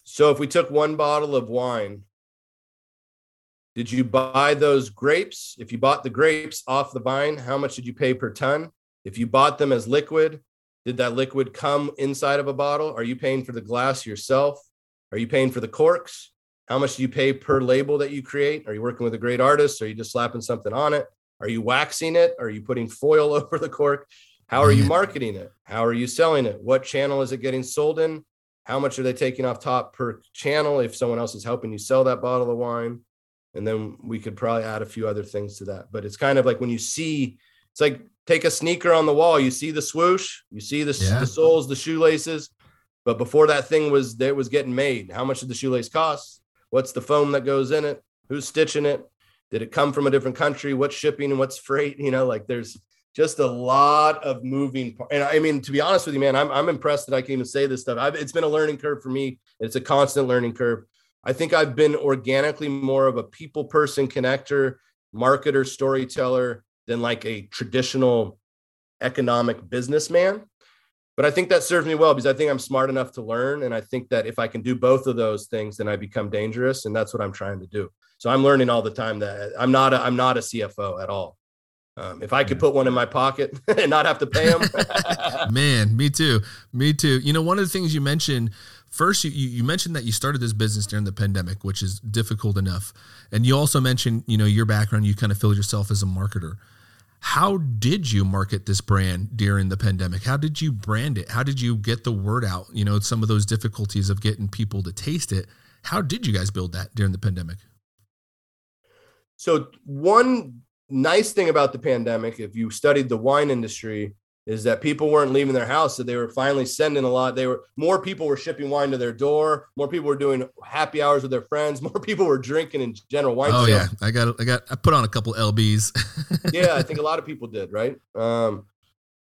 So if we took one bottle of wine did you buy those grapes? If you bought the grapes off the vine how much did you pay per ton if you bought them as liquid did that liquid come inside of a bottle are you paying for the glass yourself are you paying for the corks how much do you pay per label that you create? Are you working with a great artist? Are you just slapping something on it? Are you waxing it? Are you putting foil [laughs] over the cork? How are you mm-hmm. marketing it? How are you selling it? What channel is it getting sold in? How much are they taking off top per channel if someone else is helping you sell that bottle of wine? And then we could probably add a few other things to that. But it's kind of like when you see, it's like take a sneaker on the wall, you see the swoosh, you see the, yeah. the soles, the shoelaces. But before that thing was there was getting made, how much did the shoelace cost? What's the foam that goes in it? Who's stitching it? Did it come from a different country? What's shipping and what's freight? You know, like there's just a lot of moving parts. And I mean, to be honest with you, man, I'm, I'm impressed that I can even say this stuff. I've, it's been a learning curve for me. It's a constant learning curve. I think I've been organically more of a people person connector, marketer, storyteller than like a traditional economic businessman but I think that serves me well because I think I'm smart enough to learn. And I think that if I can do both of those things, then I become dangerous. And that's what I'm trying to do. So I'm learning all the time that I'm not a, I'm not a CFO at all. Um, if I could put one in my pocket [laughs] and not have to pay them, [laughs] man, me too, me too. You know, one of the things you mentioned first, you, you mentioned that you started this business during the pandemic, which is difficult enough, and you also mentioned, you know, your background. You kind of feel yourself as a marketer. How did you market this brand during the pandemic? How did you brand it? How did you get the word out? You know, some of those difficulties of getting people to taste it. How did you guys build that during the pandemic? So, one nice thing about the pandemic, if you studied the wine industry, is that people weren't leaving their house so they were finally sending a lot. They were more people were shipping wine to their door. More people were doing happy hours with their friends. [laughs] More people were drinking in general wine oh sales. yeah i got i got i put on a couple lbs [laughs] yeah i think a lot of people did right? Um,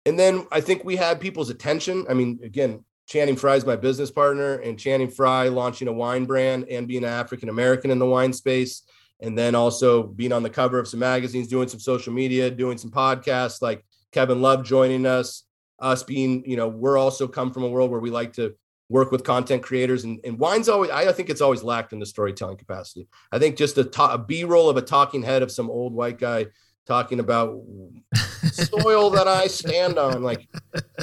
and then i think we had people's attention. I mean again channing frye is my business partner and channing frye launching a wine brand and being an african american in the wine space and then also being on the cover of some magazines doing some social media doing some podcasts. Like Kevin Love joining us, us being, you know, we're also come from a world where we like to work with content creators and, and wine's always, I think it's always lacked in the storytelling capacity. I think just a, to, a B-roll of a talking head of some old white guy talking about soil that I stand on. Like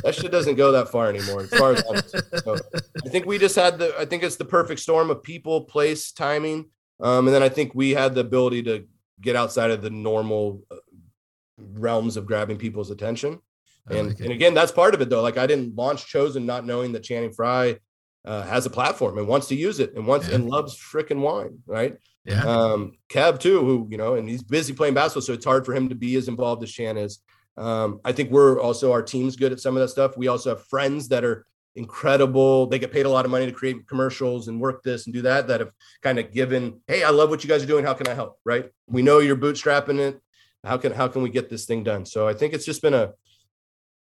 that shit doesn't go that far anymore. As far as I'm so I think we just had the, I think it's the perfect storm of people, place, timing. Um, and then I think we had the ability to get outside of the normal uh, realms of grabbing people's attention. And, like and again, that's part of it though. Like I didn't launch Chosen not knowing that Channing Frye uh, has a platform and wants to use it and wants yeah. and loves freaking wine, right? Yeah. Um, Kev too, who you know, and he's busy playing basketball, so it's hard for him to be as involved as Chan is. Um, I think we're also our team's good at some of that stuff. We also have friends that are incredible. They get paid a lot of money to create commercials and work this and do that. That have kind of given, hey, I love what you guys are doing. How can I help? Right? We know you're bootstrapping it how can how can we get this thing done? So i think it's just been a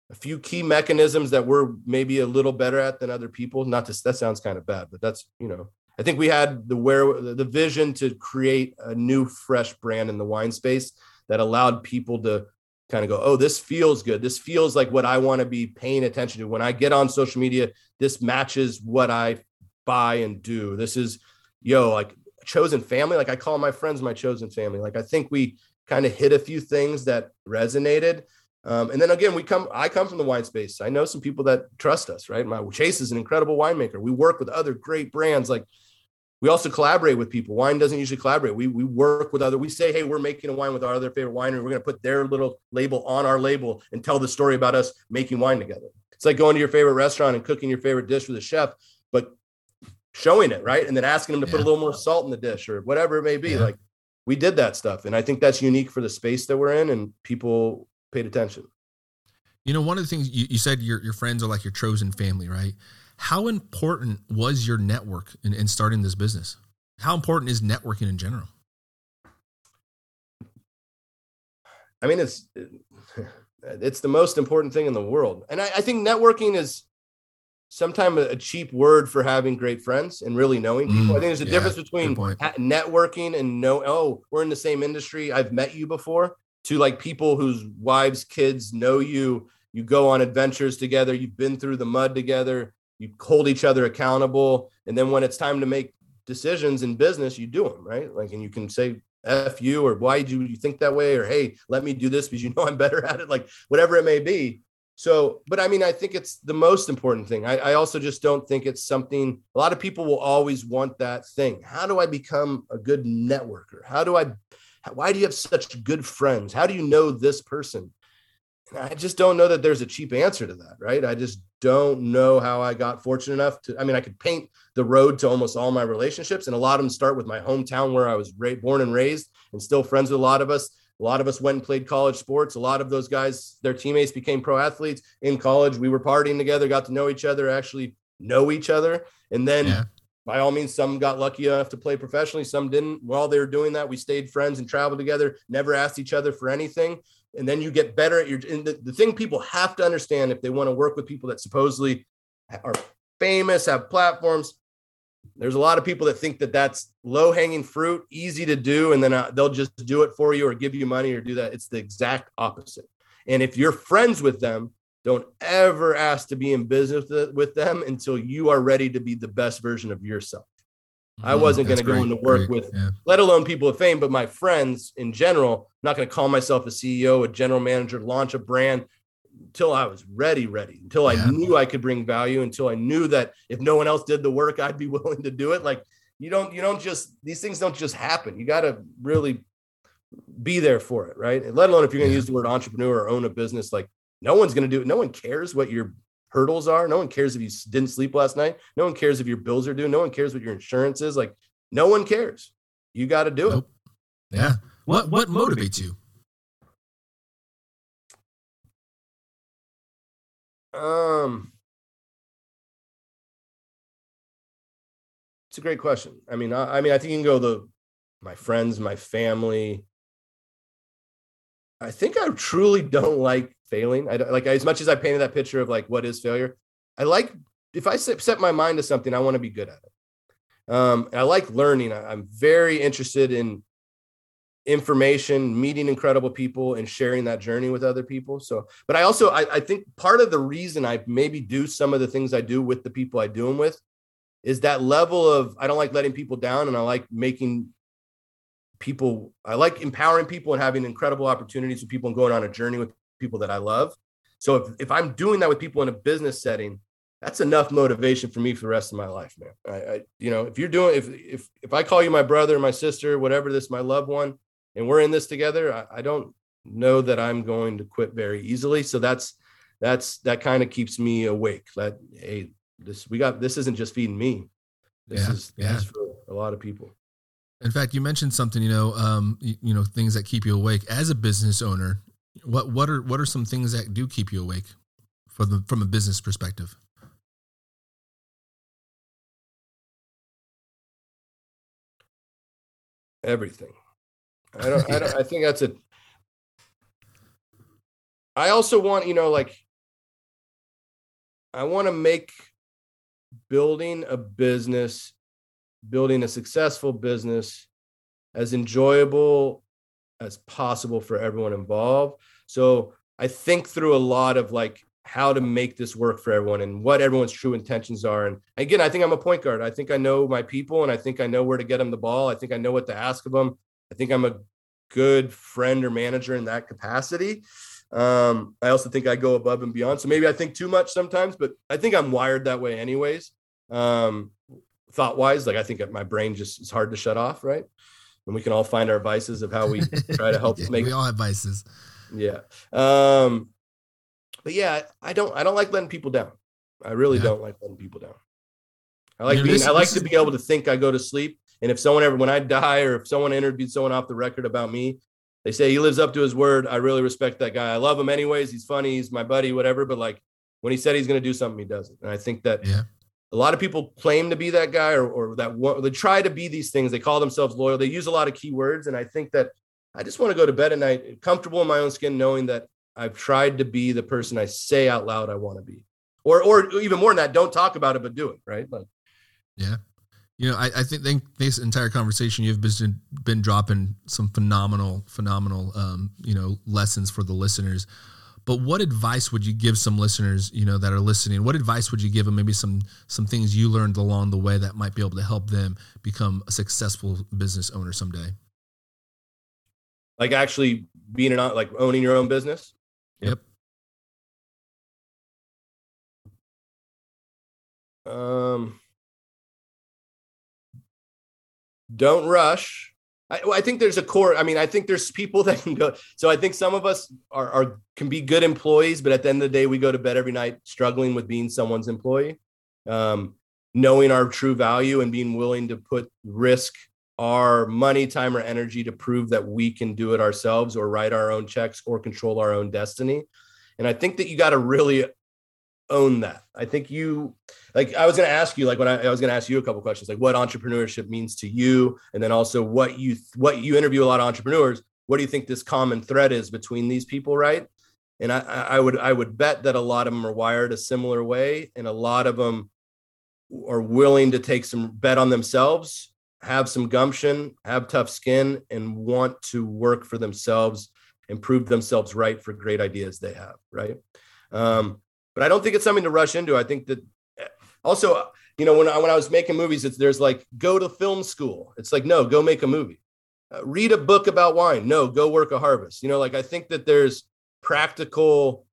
a few key mechanisms that we're maybe a little better at than other people. Not to that sounds kind of bad but that's you know i think we had the where the vision to create a new fresh brand in the wine space that allowed people to kind of go oh this feels good. This feels like what i want to be paying attention to. When i get on social media this matches what i buy and do. This is yo like chosen family. Like I call my friends my chosen family. Like I think we kind of hit a few things that resonated. Um, and then again, we come. I come from the wine space. I know some people that trust us, right? My Chase is an incredible winemaker. We work with other great brands. Like we also collaborate with people. Wine doesn't usually collaborate. We we work with other. We say, hey, we're making a wine with our other favorite winery. We're going to put their little label on our label and tell the story about us making wine together. It's like going to your favorite restaurant and cooking your favorite dish with a chef, but showing it right and then asking them to yeah. put a little more salt in the dish or whatever it may be. Yeah. Like we did that stuff, and I think that's unique for the space that we're in, and people paid attention. You know, one of the things you, you said your your friends are like your chosen family, right? How important was your network in, in starting this business? How important is networking in general? I mean, it's [laughs] it's the most important thing in the world, and I, I think networking is sometimes a cheap word for having great friends and really knowing people. Mm, I think there's a yeah, difference between networking and know, oh, we're in the same industry. I've met you before to like people whose wives, kids know you. You go on adventures together. You've been through the mud together. You hold each other accountable. And then when it's time to make decisions in business, you do them, right? Like, and you can say, F you, or why do you think that way? Or, hey, let me do this because you know I'm better at it, like whatever it may be. So, but I mean, I think it's the most important thing. I, I, also just don't think it's something a lot of people will always want that thing. How do I become a good networker? How do I why do you have such good friends? How do you know this person? And I just don't know that there's a cheap answer to that, right? I just don't know how I got fortunate enough to. I mean, I could paint the road to almost all my relationships, and a lot of them start with my hometown where I was born and raised, and still friends with a lot of us. A lot of us went and played college sports. A lot of those guys, their teammates became pro athletes in college. We were partying together, got to know each other, actually know each other. And then yeah by all means, some got lucky enough to play professionally, some didn't. While they were doing that, we stayed friends and traveled together, never asked each other for anything. And then you get better at your. And the, the thing people have to understand if they want to work with people that supposedly are famous, have platforms, there's a lot of people that think that that's low hanging fruit, easy to do, and then uh, they'll just do it for you or give you money or do that. It's the exact opposite. And if you're friends with them, don't ever ask to be in business with them until you are ready to be the best version of yourself. I mm-hmm. wasn't going to go into work great. with, yeah. let alone people of fame, but my friends in general. I'm not going to call myself a CEO, a general manager, launch a brand until I was ready, ready, until I knew I could bring value, until I knew that if no one else did the work, I'd be [laughs] willing to do it. Like you don't, you don't just these things don't just happen. You got to really be there for it, right? And let alone if you're going to yeah. use the word entrepreneur or own a business, like no one's going to do it. No one cares what your hurdles are. No one cares if you didn't sleep last night. No one cares if your bills are due. No one cares what your insurance is. Like, no one cares. You got to do nope. it. Yeah. What, what, what motivates you? Um, it's a great question. I mean, I, I mean, I think you can go the my friends, my family. I think I truly [laughs] don't like failing. I like as much as I painted that picture of like what is failure. I like if I set, my mind to something, I want to be good at it. Um, I like learning. I, I'm very interested in information, meeting incredible people, and sharing that journey with other people. So, but I also I, I think part of the reason I maybe do some of the things I do with the people I do them with is that level of I don't like letting people down, and I like making people I like empowering people and having incredible opportunities with people and going on a journey with people that I love. So if, if I'm doing that with people in a business setting, that's enough motivation for me for the rest of my life, man. I, I you know, if you're doing, if, if, if I call you my brother, my sister, whatever this, my loved one, and we're in this together, I, I don't know that I'm going to quit very easily. So that's, that's, that kind of keeps me awake. That, Hey, this, we got, this isn't just feeding me. This yeah, is, this yeah. is for a lot of people. In fact, you mentioned something, you know, um, you, you know, things that keep you awake as a business owner. What what are what are some things that do keep you awake from the from a business perspective? Everything. I don't, I don't I think that's a I also want, you know, like I want to make building a business, building a successful business as enjoyable as possible for everyone involved. So I think through a lot of like how to make this work for everyone and what everyone's true intentions are. And again, I think I'm a point guard. I think I know my people and I think I know where to get them the ball. I think I know what to ask of them. I think I'm a good friend or manager in that capacity. Um, I also think I go above and beyond. So maybe I think too much sometimes, but I think I'm wired that way anyways. Um, thought wise, like I think my brain just is hard to shut off, right? And we can all find our vices of how we [laughs] try to help yeah, make. We all have vices. Yeah. Um, but yeah, I don't I don't like letting people down. I really yeah. don't like letting people down. I like being this, I like to be able to think I go to sleep. And if someone ever when I die or if someone interviewed someone off the record about me, they say he lives up to his word. I really respect that guy. I love him anyways. He's funny, he's my buddy, whatever. But like when he said he's gonna do something, he doesn't. And I think that yeah. a lot of people claim to be that guy or, or that one, they try to be these things. They call themselves loyal. They use a lot of keywords. And I think that I just want to go to bed at night comfortable in my own skin, knowing that I've tried to be the person I say out loud I want to be. Or or even more than that, don't talk about it, but do it, right? Like Yeah. You know, I, I think, think this entire conversation you've been been dropping some phenomenal, phenomenal um, you know, lessons for the listeners. But what advice would you give some listeners, you know, that are listening? What advice would you give them? Maybe some some things you learned along the way that might be able to help them become a successful business owner someday. Like actually being an like owning your own business. Yep. Um, don't rush. I, I, think there's a core. I mean, I think there's people [laughs] that can go. So I think some of us are, are can be good employees, but at the end of the day, we go to bed every night struggling with being someone's employee. Um, knowing our true value and being willing to put risk our money, time, or energy to prove that we can do it ourselves or write our own checks or control our own destiny. And I think that you got to really own that. I think you like I was going to ask you like when I, I was going to ask you a couple questions like what entrepreneurship means to you and then also what you what you interview a lot of entrepreneurs what do you think this common thread is between these people right and I I would I would bet that a lot of them are wired a similar way and a lot of them are willing to take some bet on themselves have some gumption, have tough skin, and want to work for themselves and prove themselves right for great ideas they have. Right. Um, but I don't think it's something to rush into. I think that also, you know, when I, when I was making movies, it's there's like go to film school. It's like no, go make a movie. Uh, read a book about wine. No, go work a harvest. You know, like I think that there's practical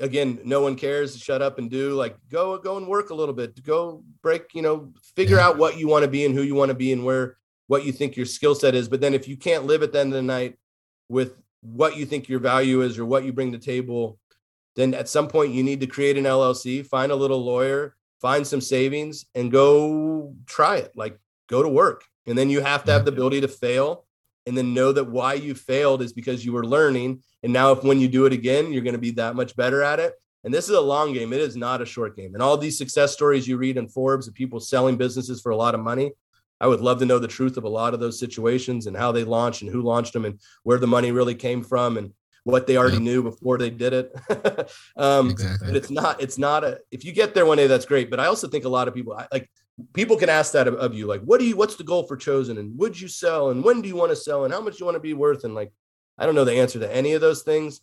again no one cares shut up and do like go go and work a little bit go break you know figure yeah. out what you want to be and who you want to be and where what you think your skill set is but then if you can't live at the end of the night with what you think your value is or what you bring to the table then at some point you need to create an llc find a little lawyer find some savings and go try it like go to work. And then you have to have the mm-hmm. ability to fail and then know that why you failed is because you were learning. And now if when you do it again you're going to be that much better at it. And this is a long game. It is not a short game. And all these success stories you read in forbes of people selling businesses for a lot of money i would love to know the truth of a lot of those situations and how they launched and who launched them and where the money really came from and what they already knew before they did it. [laughs] Um, exactly. but it's not it's not a if you get there one day that's great. But i also think a lot of people like people can ask that of, of, you like what do you what's the goal for chosen? And would you sell? And when do you want to sell? And how much you want to be worth? And like i don't know the answer to any of those things.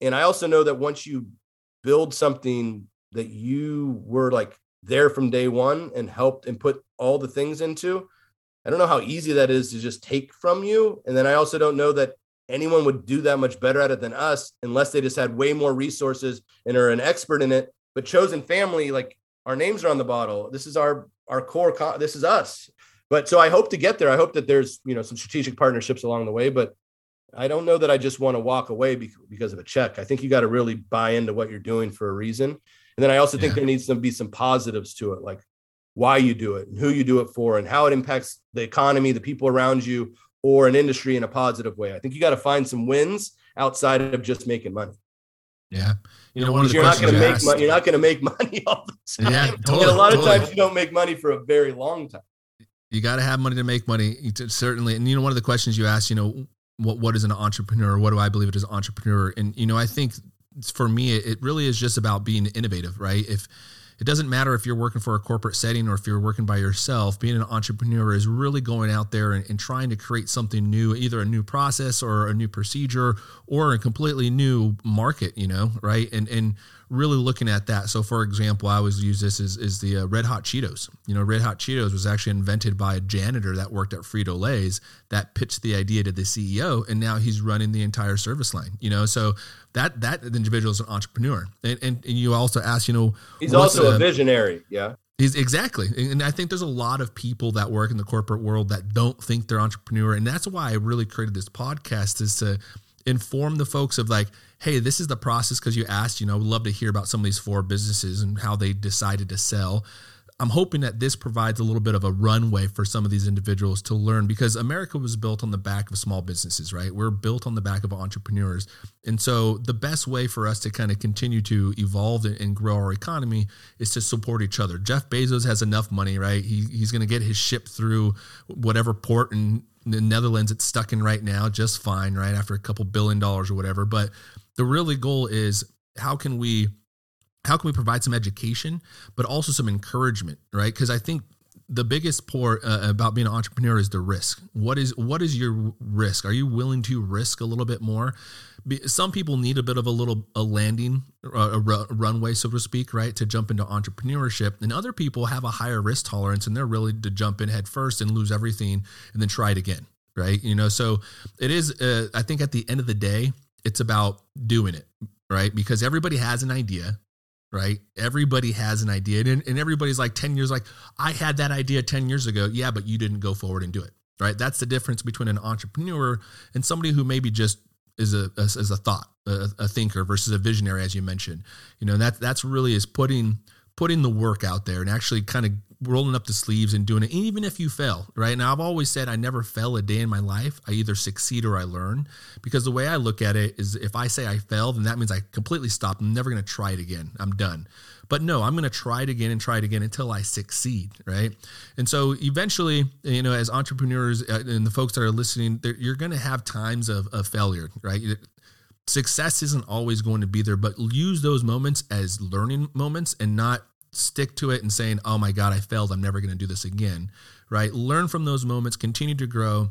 And i also know that once you build something that you were like there from day one and helped and put all the things into i don't know how easy that is to just take from you. And then i also don't know that anyone would do that much better at it than us unless they just had way more resources and are an expert in it. But chosen family like our names are on the bottle. This is our our core this is us. But so i hope to get there. I hope that there's you know some strategic partnerships along the way but i don't know that i just want to walk away because of a check. I think you got to really buy into what you're doing for a reason. And then i also yeah. think there needs to be some positives to it like why you do it and who you do it for and how it impacts the economy the people around you or an industry in a positive way i think you got to find some wins outside of just making money yeah you know, you're not going to make money. You're not going to make [laughs] money all the time. Yeah, totally, and a lot totally. of times you don't make money for a very long time. You got to have money to make money. Certainly, and you know, one of the questions you asked, you know, what what is an entrepreneur? What do I believe it is an entrepreneur? And you know, I think for me, it really is just about being innovative, right? If it doesn't matter if you're working for a corporate setting or if you're working by yourself. Being an entrepreneur is really going out there and, and trying to create something new, either a new process or a new procedure or a completely new market, you know, right? And and really looking at that. So, for example, I always use this is, is the uh, Red Hot Cheetos. You know, Red Hot Cheetos was actually invented by a janitor that worked at Frito Lay's that pitched the idea to the CEO, and now he's running the entire service line. You know, so that that individual is an entrepreneur, and and, and you also ask, you know, he's also a, a visionary. Yeah. He's exactly. And I think there's a lot of people that work in the corporate world that don't think they're entrepreneur. And that's why I really created this podcast is to inform the folks of like, hey, this is the process because you asked, you know, love to hear about some of these four businesses and how they decided to sell. I'm hoping that this provides a little bit of a runway for some of these individuals to learn because America was built on the back of small businesses, right? We're built on the back of entrepreneurs. And so the best way for us to kind of continue to evolve and grow our economy is to support each other. Jeff Bezos has enough money, right? He, he's going to get his ship through whatever port in the Netherlands it's stuck in right now just fine, right? After a couple billion dollars or whatever. But the really goal is how can we how can we provide some education but also some encouragement right? Because i think the biggest part uh, about being an entrepreneur is the risk. What is what is your risk? Are you willing to risk a little bit more? Some people need a bit of a little a landing a, runway so to speak right to jump into entrepreneurship. And other people have a higher risk tolerance and they're really to jump in head first and lose everything and then try it again right? You know so it is uh, i think at the end of the day it's about doing it, right? Because everybody has an idea, right? Everybody has an idea. And, and everybody's like 10 years, like, I had that idea 10 years ago. Yeah, but you didn't go forward and do it, right? That's the difference between an entrepreneur and somebody who maybe just is a, as a thought, a, a thinker versus a visionary, as you mentioned. You know, that that's really is putting putting the work out there and actually kind of rolling up the sleeves and doing it, even if you fail, right? Now, I've always said I never fail a day in my life. I either succeed or I learn because the way I look at it is if I say I failed, then that means I completely stopped. I'm never going to try it again. I'm done. But no, I'm going to try it again and try it again until I succeed, right? And so eventually, you know, as entrepreneurs uh, and the folks that are listening, you're going to have times of, of failure, right? Success isn't always going to be there, but use those moments as learning moments and not stick to it and saying, oh my God, I failed. I'm never going to do this again. Right. Learn from those moments, continue to grow.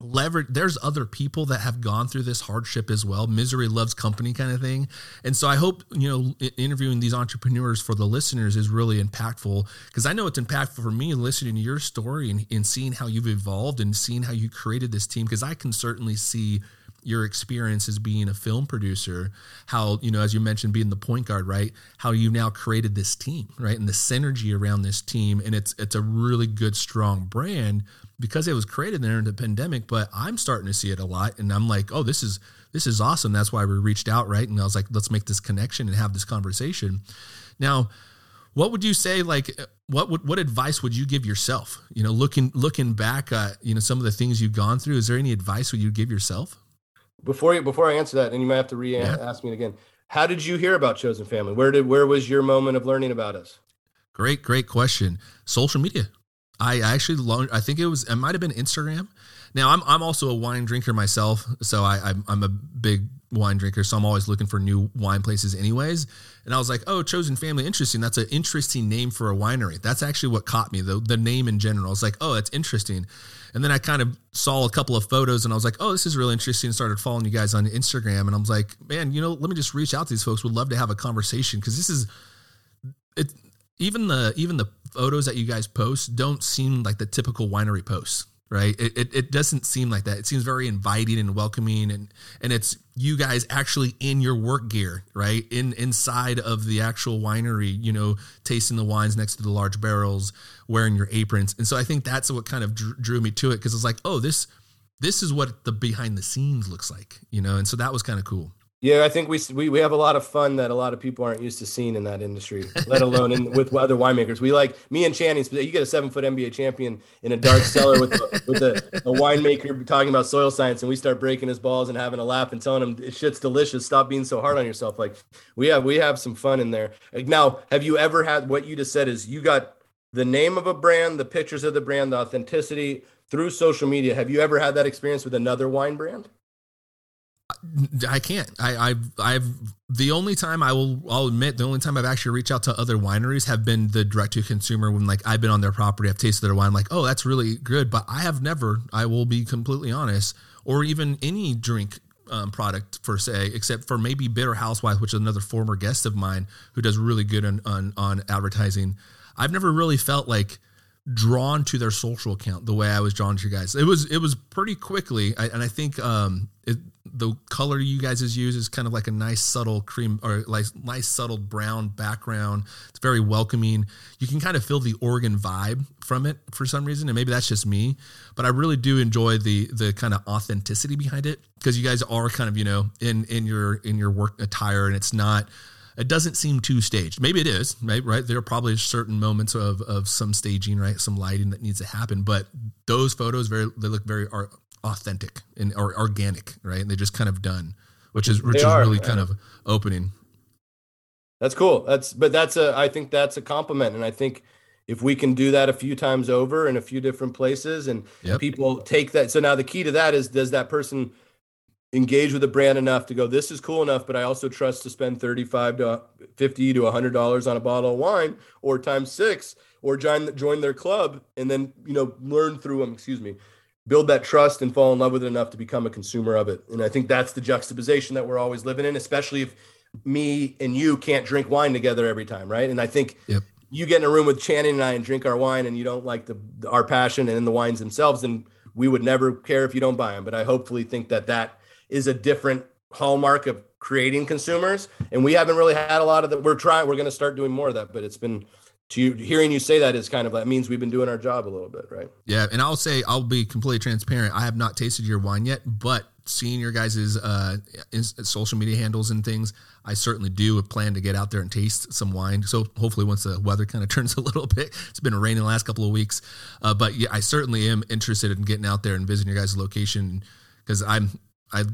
Leverage, there's other people that have gone through this hardship as well. Misery loves company kind of thing. And so I hope, you know, interviewing these entrepreneurs for the listeners is really impactful because I know it's impactful for me listening to your story and, and seeing how you've evolved and seeing how you created this team because I can certainly see your experience as being a film producer, how, you know, as you mentioned, being the point guard, right? How you now created this team, right? And the synergy around this team. And it's it's a really good, strong brand because it was created during the pandemic, but I'm starting to see it a lot. And I'm like, oh, this is this is awesome. That's why we reached out, right? And I was like, let's make this connection and have this conversation. Now, what would you say like what would what advice would you give yourself you know looking looking back at you know some of the things you've gone through is there any advice would you give yourself before you before I answer that, and you might have to re ask me again. How did you hear about Chosen Family? Where did where was your moment of learning about us? Great, great question. Social media. I actually learned. I think it was. It might have been Instagram. Now I'm I'm also a wine drinker myself, so I I'm, I'm a big wine drinker, so I'm always looking for new wine places, anyways. And I was like, oh, Chosen Family, interesting. That's an interesting name for a winery. That's actually what caught me, the the name in general. I was like, oh, that's interesting. And then I kind of saw a couple of photos and I was like, oh, this is really interesting. And started following you guys on Instagram. And I was like, man, you know, let me just reach out to these folks. Would love to have a conversation because this is it. Even the even the photos that you guys post don't seem like the typical winery posts right? It, it, it, doesn't seem like that. It seems very inviting and welcoming, and and it's you guys actually in your work gear, right? In inside of the actual winery, you know, tasting the wines next to the large barrels, wearing your aprons, and so I think that's what kind of drew, drew me to it because it's like, oh, this this is what the behind the scenes looks like, you know, and so that was kind of cool. Yeah, I think we, we we have a lot of fun that a lot of people aren't used to seeing in that industry, let alone in, with other winemakers. We like me and Channing. You get a seven foot NBA champion in a dark cellar with a, with a, a, winemaker talking about soil science, and we start breaking his balls and having a laugh and telling him shit's delicious. Stop being so hard on yourself. Like we have we have some fun in there. Now, have you ever had what you just said? Is you got the name of a brand, the pictures of the brand, the authenticity through social media. Have you ever had that experience with another wine brand? I can't. I, I've, I've, the only time I will, I'll admit, the only time I've actually reached out to other wineries have been the direct to consumer when like I've been on their property, I've tasted their wine, like, oh, that's really good. But I have never, I will be completely honest, or even any drink um, product per se, except for maybe Bitter Housewife, which is another former guest of mine who does really good on, on, on advertising. I've never really felt like, drawn to their social account the way I was drawn to you guys. It was it was pretty quickly, I, and I think um, it, the color you guys used is kind of like a nice subtle cream or like nice subtle brown background. It's very welcoming. You can kind of feel the Oregon vibe from it for some reason, and maybe that's just me, but I really do enjoy the the kind of authenticity behind it because you guys are kind of you know in in your in your work attire, and it's not it doesn't seem too staged. Maybe it is, right? Right. There are probably certain moments of, of some staging, right? Some lighting that needs to happen, but those photos very they look very authentic and or organic, right? And they're just kind of done, which is which they is are, really kind of opening. That's cool. That's but that's a I think that's a compliment, and I think if we can do that a few times over in a few different places and yep. people take that so now the key to that is does that person engage with the brand enough to go, this is cool enough, but I also trust to spend 35 to 50 to $100 on a bottle of wine or times six or join, join their club and then, you know, learn through them, excuse me, build that trust and fall in love with it enough to become a consumer of it. And I think that's the juxtaposition that we're always living in, especially if me and you can't drink wine together every time. Right. And I think yep. you get in a room with Channing and I and drink our wine and you don't like the, our passion and the wines themselves, then we would never care if you don't buy them. But I hopefully think that that, is a different hallmark of creating consumers. And we haven't really had a lot of that. We're trying, we're going to start doing more of that, but it's been to you, hearing you say that is kind of that means we've been doing our job a little bit, right? Yeah. And I'll say, I'll be completely transparent. I have not tasted your wine yet, but seeing your guys's uh, social media handles and things, I certainly do plan to get out there and taste some wine. So hopefully, once the weather [laughs] kind of turns a little bit, it's been raining the last couple of weeks. Uh, but yeah, I certainly am interested in getting out there and visiting your guys' location because I'm I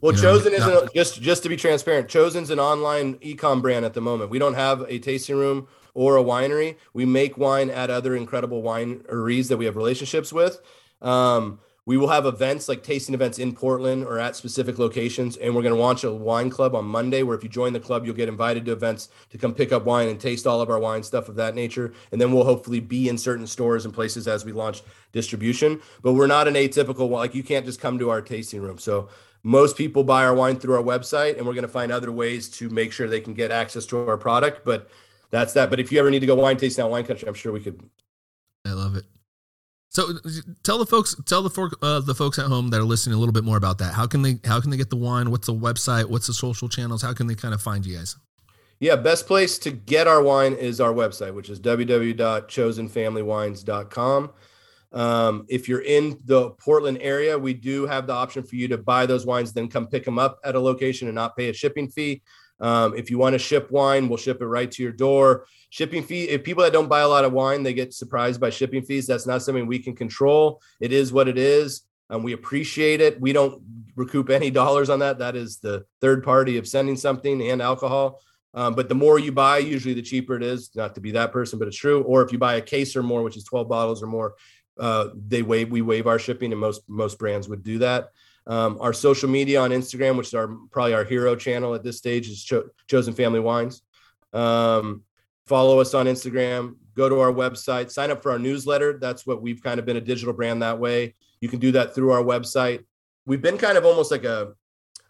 well, Chosen is not, just just to be transparent. Chosen's an online ecom brand at the moment. We don't have a tasting room or a winery. We make wine at other incredible wineries that we have relationships with. Um, we will have events like tasting events in Portland or at specific locations. And we're going to launch a wine club on Monday, where if you join the club, you'll get invited to events to come pick up wine and taste all of our wine, stuff of that nature. And then we'll hopefully be in certain stores and places as we launch distribution. But we're not an atypical, like you can't just come to our tasting room. So most people buy our wine through our website, and we're going to find other ways to make sure they can get access to our product. But that's that. But if you ever need to go wine tasting out wine country, I'm sure we could. I love it. So tell the folks, tell the folk, uh, the folks at home that are listening a little bit more about that. How can they, how can they get the wine? What's the website? What's the social channels? How can they kind of find you guys? Yeah, best place to get our wine is our website, which is www.chosenfamilywines.com. Um, if you're in the Portland area, we do have the option for you to buy those wines, then come pick them up at a location and not pay a shipping fee. Um, if you want to ship wine, we'll ship it right to your door. Shipping fee, if people that don't buy a lot of wine, they get surprised by shipping fees. That's not something we can control. It is what it is. Um, we appreciate it. We don't recoup any [laughs] dollars on that. That is the third party of sending something and alcohol. Um, but the more you buy, usually the cheaper it is. Not to be that person, but it's true. Or if you buy a case or more, which is 12 bottles or more, uh, they waive we waive our shipping, and most most brands would do that. Um, our social media on Instagram, which is our probably our hero channel at this stage, is Cho- Chosen Family Wines. Um, follow us on Instagram. Go to our website. Sign up for our newsletter. That's what we've kind of been a digital brand that way. You can do that through our website. We've been kind of almost like a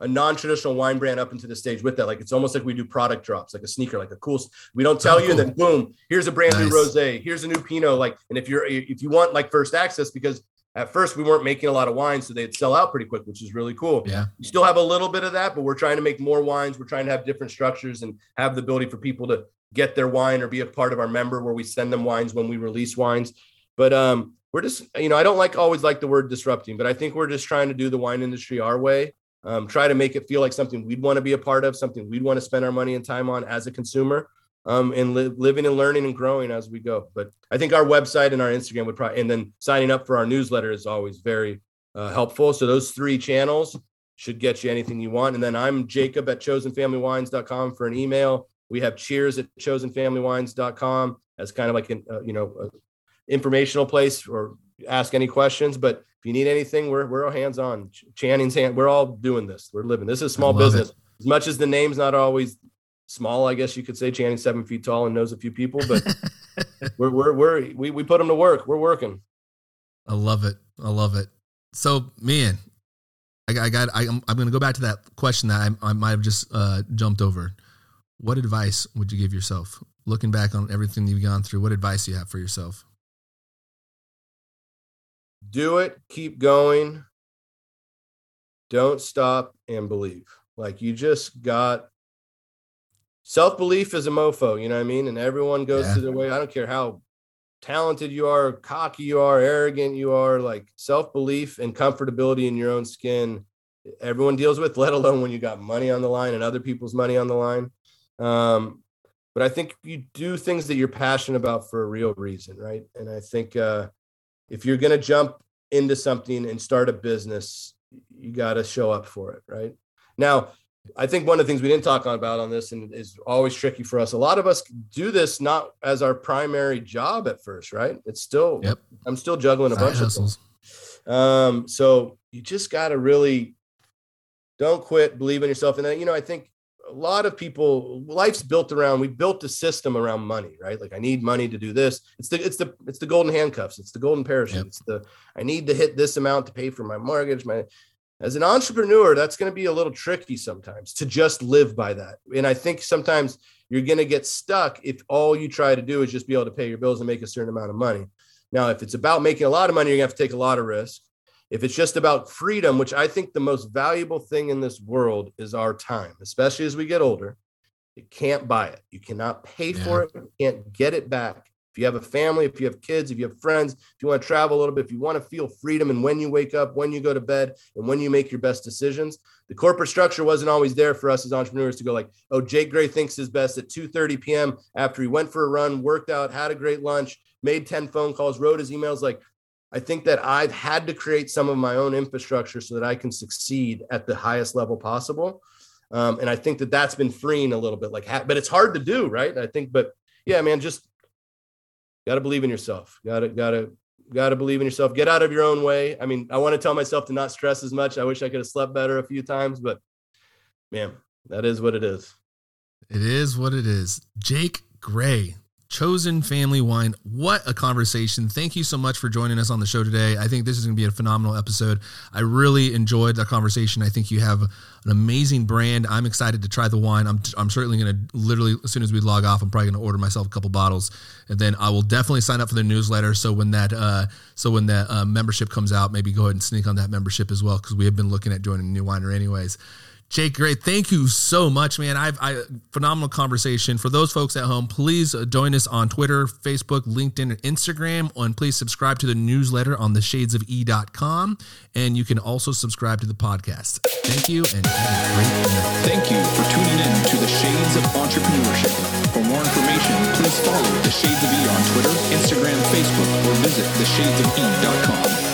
a non-traditional wine brand up into the stage with that. Like it's almost like we do product drops, like a sneaker, like a cool. We don't tell you, and then boom, here's a brand nice. new rosé, here's a new Pinot. Like, and if you're if you want like first access, because at first we weren't making a lot of wine, so they'd sell out pretty quick, which is really cool. Yeah, you still have a little bit of that, but we're trying to make more wines. We're trying to have different structures and have the ability for people to get their wine or be a part of our member where we send them wines when we release wines. But um, we're just, you know, I don't like always like the word disrupting, but I think we're just trying to do the wine industry our way um, try to make it feel like something we'd want to be a part of, something we'd want to spend our money and time on as a consumer, um, and li- living and learning and growing as we go. But I think our website and our Instagram would probably, and then signing up for our newsletter is always very uh, helpful. So those three channels should get you anything you want. And then I'm Jacob at chosenfamilywines.com for an email. We have cheers at chosenfamilywines.com as kind of like an, uh, you know, informational place or ask any questions. But if you need anything, we're we're all hands on. Channing's hand. We're all doing this. We're living. This is small business. It. As much as the name's not always small, I guess you could say Channing's seven feet tall and knows a few people, but [laughs] we're we're we're we we put them to work. We're working. I love it. I love it. So, man, I, I got. I, am I'm going to go back to that question that I, I might have just uh, jumped over. What advice would you give yourself, looking back on everything you've gone through? What advice do you have for yourself? Do it. Keep going. Don't stop and believe. Like you just got self belief is a mofo. You know what I mean? And everyone goes yeah. to their way. I don't care how talented you are, cocky you are, arrogant you are, like self belief and comfortability in your own skin, everyone deals with, [laughs] let alone when you got money on the line and other people's money on the line. Um, but I think you do things that you're passionate about for a real reason, right? And I think uh, if you're going to jump into something and start a business, you got to show up for it, right? Now, I think one of the things we didn't talk about on this and is always tricky for us. A lot of us do this not as our primary job at first, right? It's still, yep. I'm still juggling a Side bunch hustles. of things. Um, so you just got to really don't quit, believe in yourself. And then, you know, I think a lot of people, life's built around, we built a system around money, right? Like I need money to do this. It's the, it's the, it's the golden handcuffs. It's the golden parachute. Yep. It's the, I need to hit this amount to pay for my mortgage, my, as an entrepreneur, that's going to be a little tricky sometimes to just live by that. And I think sometimes you're going to get stuck if all you try to do is just be able to pay your bills and make a certain amount of money. Now, if it's about making a lot of money, you're going to have to take a lot of risk. If it's just about freedom, which I think the most valuable thing in this world is our time, especially as we get older, you can't buy it. You cannot pay yeah. for it. You can't get it back. If you have a family, if you have kids, if you have friends, if you want to travel a little bit, if you want to feel freedom and when you wake up, when you go to bed, and when you make your best decisions, the corporate structure wasn't always there for us as entrepreneurs to go like, oh, Jake Gray thinks his best at 2:30 p.m. after he went for a run, worked out, had a great lunch, made 10 phone calls, wrote his emails. Like, I think that I've had to create some of my own infrastructure so that I can succeed at the highest level possible. Um, and I think that that's been freeing a little bit, like, but it's hard to do, right? I think, but yeah, man, just got to believe in yourself. Got to, got to, got to believe in yourself. Get out of your own way. I mean, I want to tell myself to not stress as much. I wish I could have slept better a few times, but man, that is what it is. It is what it is. Jake Gray, Chosen Family Wine. What a conversation. Thank you so much for joining us on the show today. I think this is going to be a phenomenal episode. I really enjoyed the conversation. I think you have an amazing brand. I'm excited to try the wine. I'm, I'm certainly going to literally, as soon as we log off, I'm probably going to order myself a couple bottles and then I will definitely sign up for the newsletter. So when that, uh, so when that uh, membership comes out, maybe go ahead and sneak on that membership as well. Cause we have been looking at joining a new winery anyways. Jake, Gray. Thank you so much, man. I've I, phenomenal conversation. For those folks at home, please join us on Twitter, Facebook, LinkedIn, and Instagram. And please subscribe to the newsletter on the shadesofE.com. And you can also subscribe to the podcast. Thank you and. Thank you for tuning in to the Shades of Entrepreneurship. For more information, please follow the Shades of E on Twitter, Instagram, Facebook, or visit theshadesofE.com.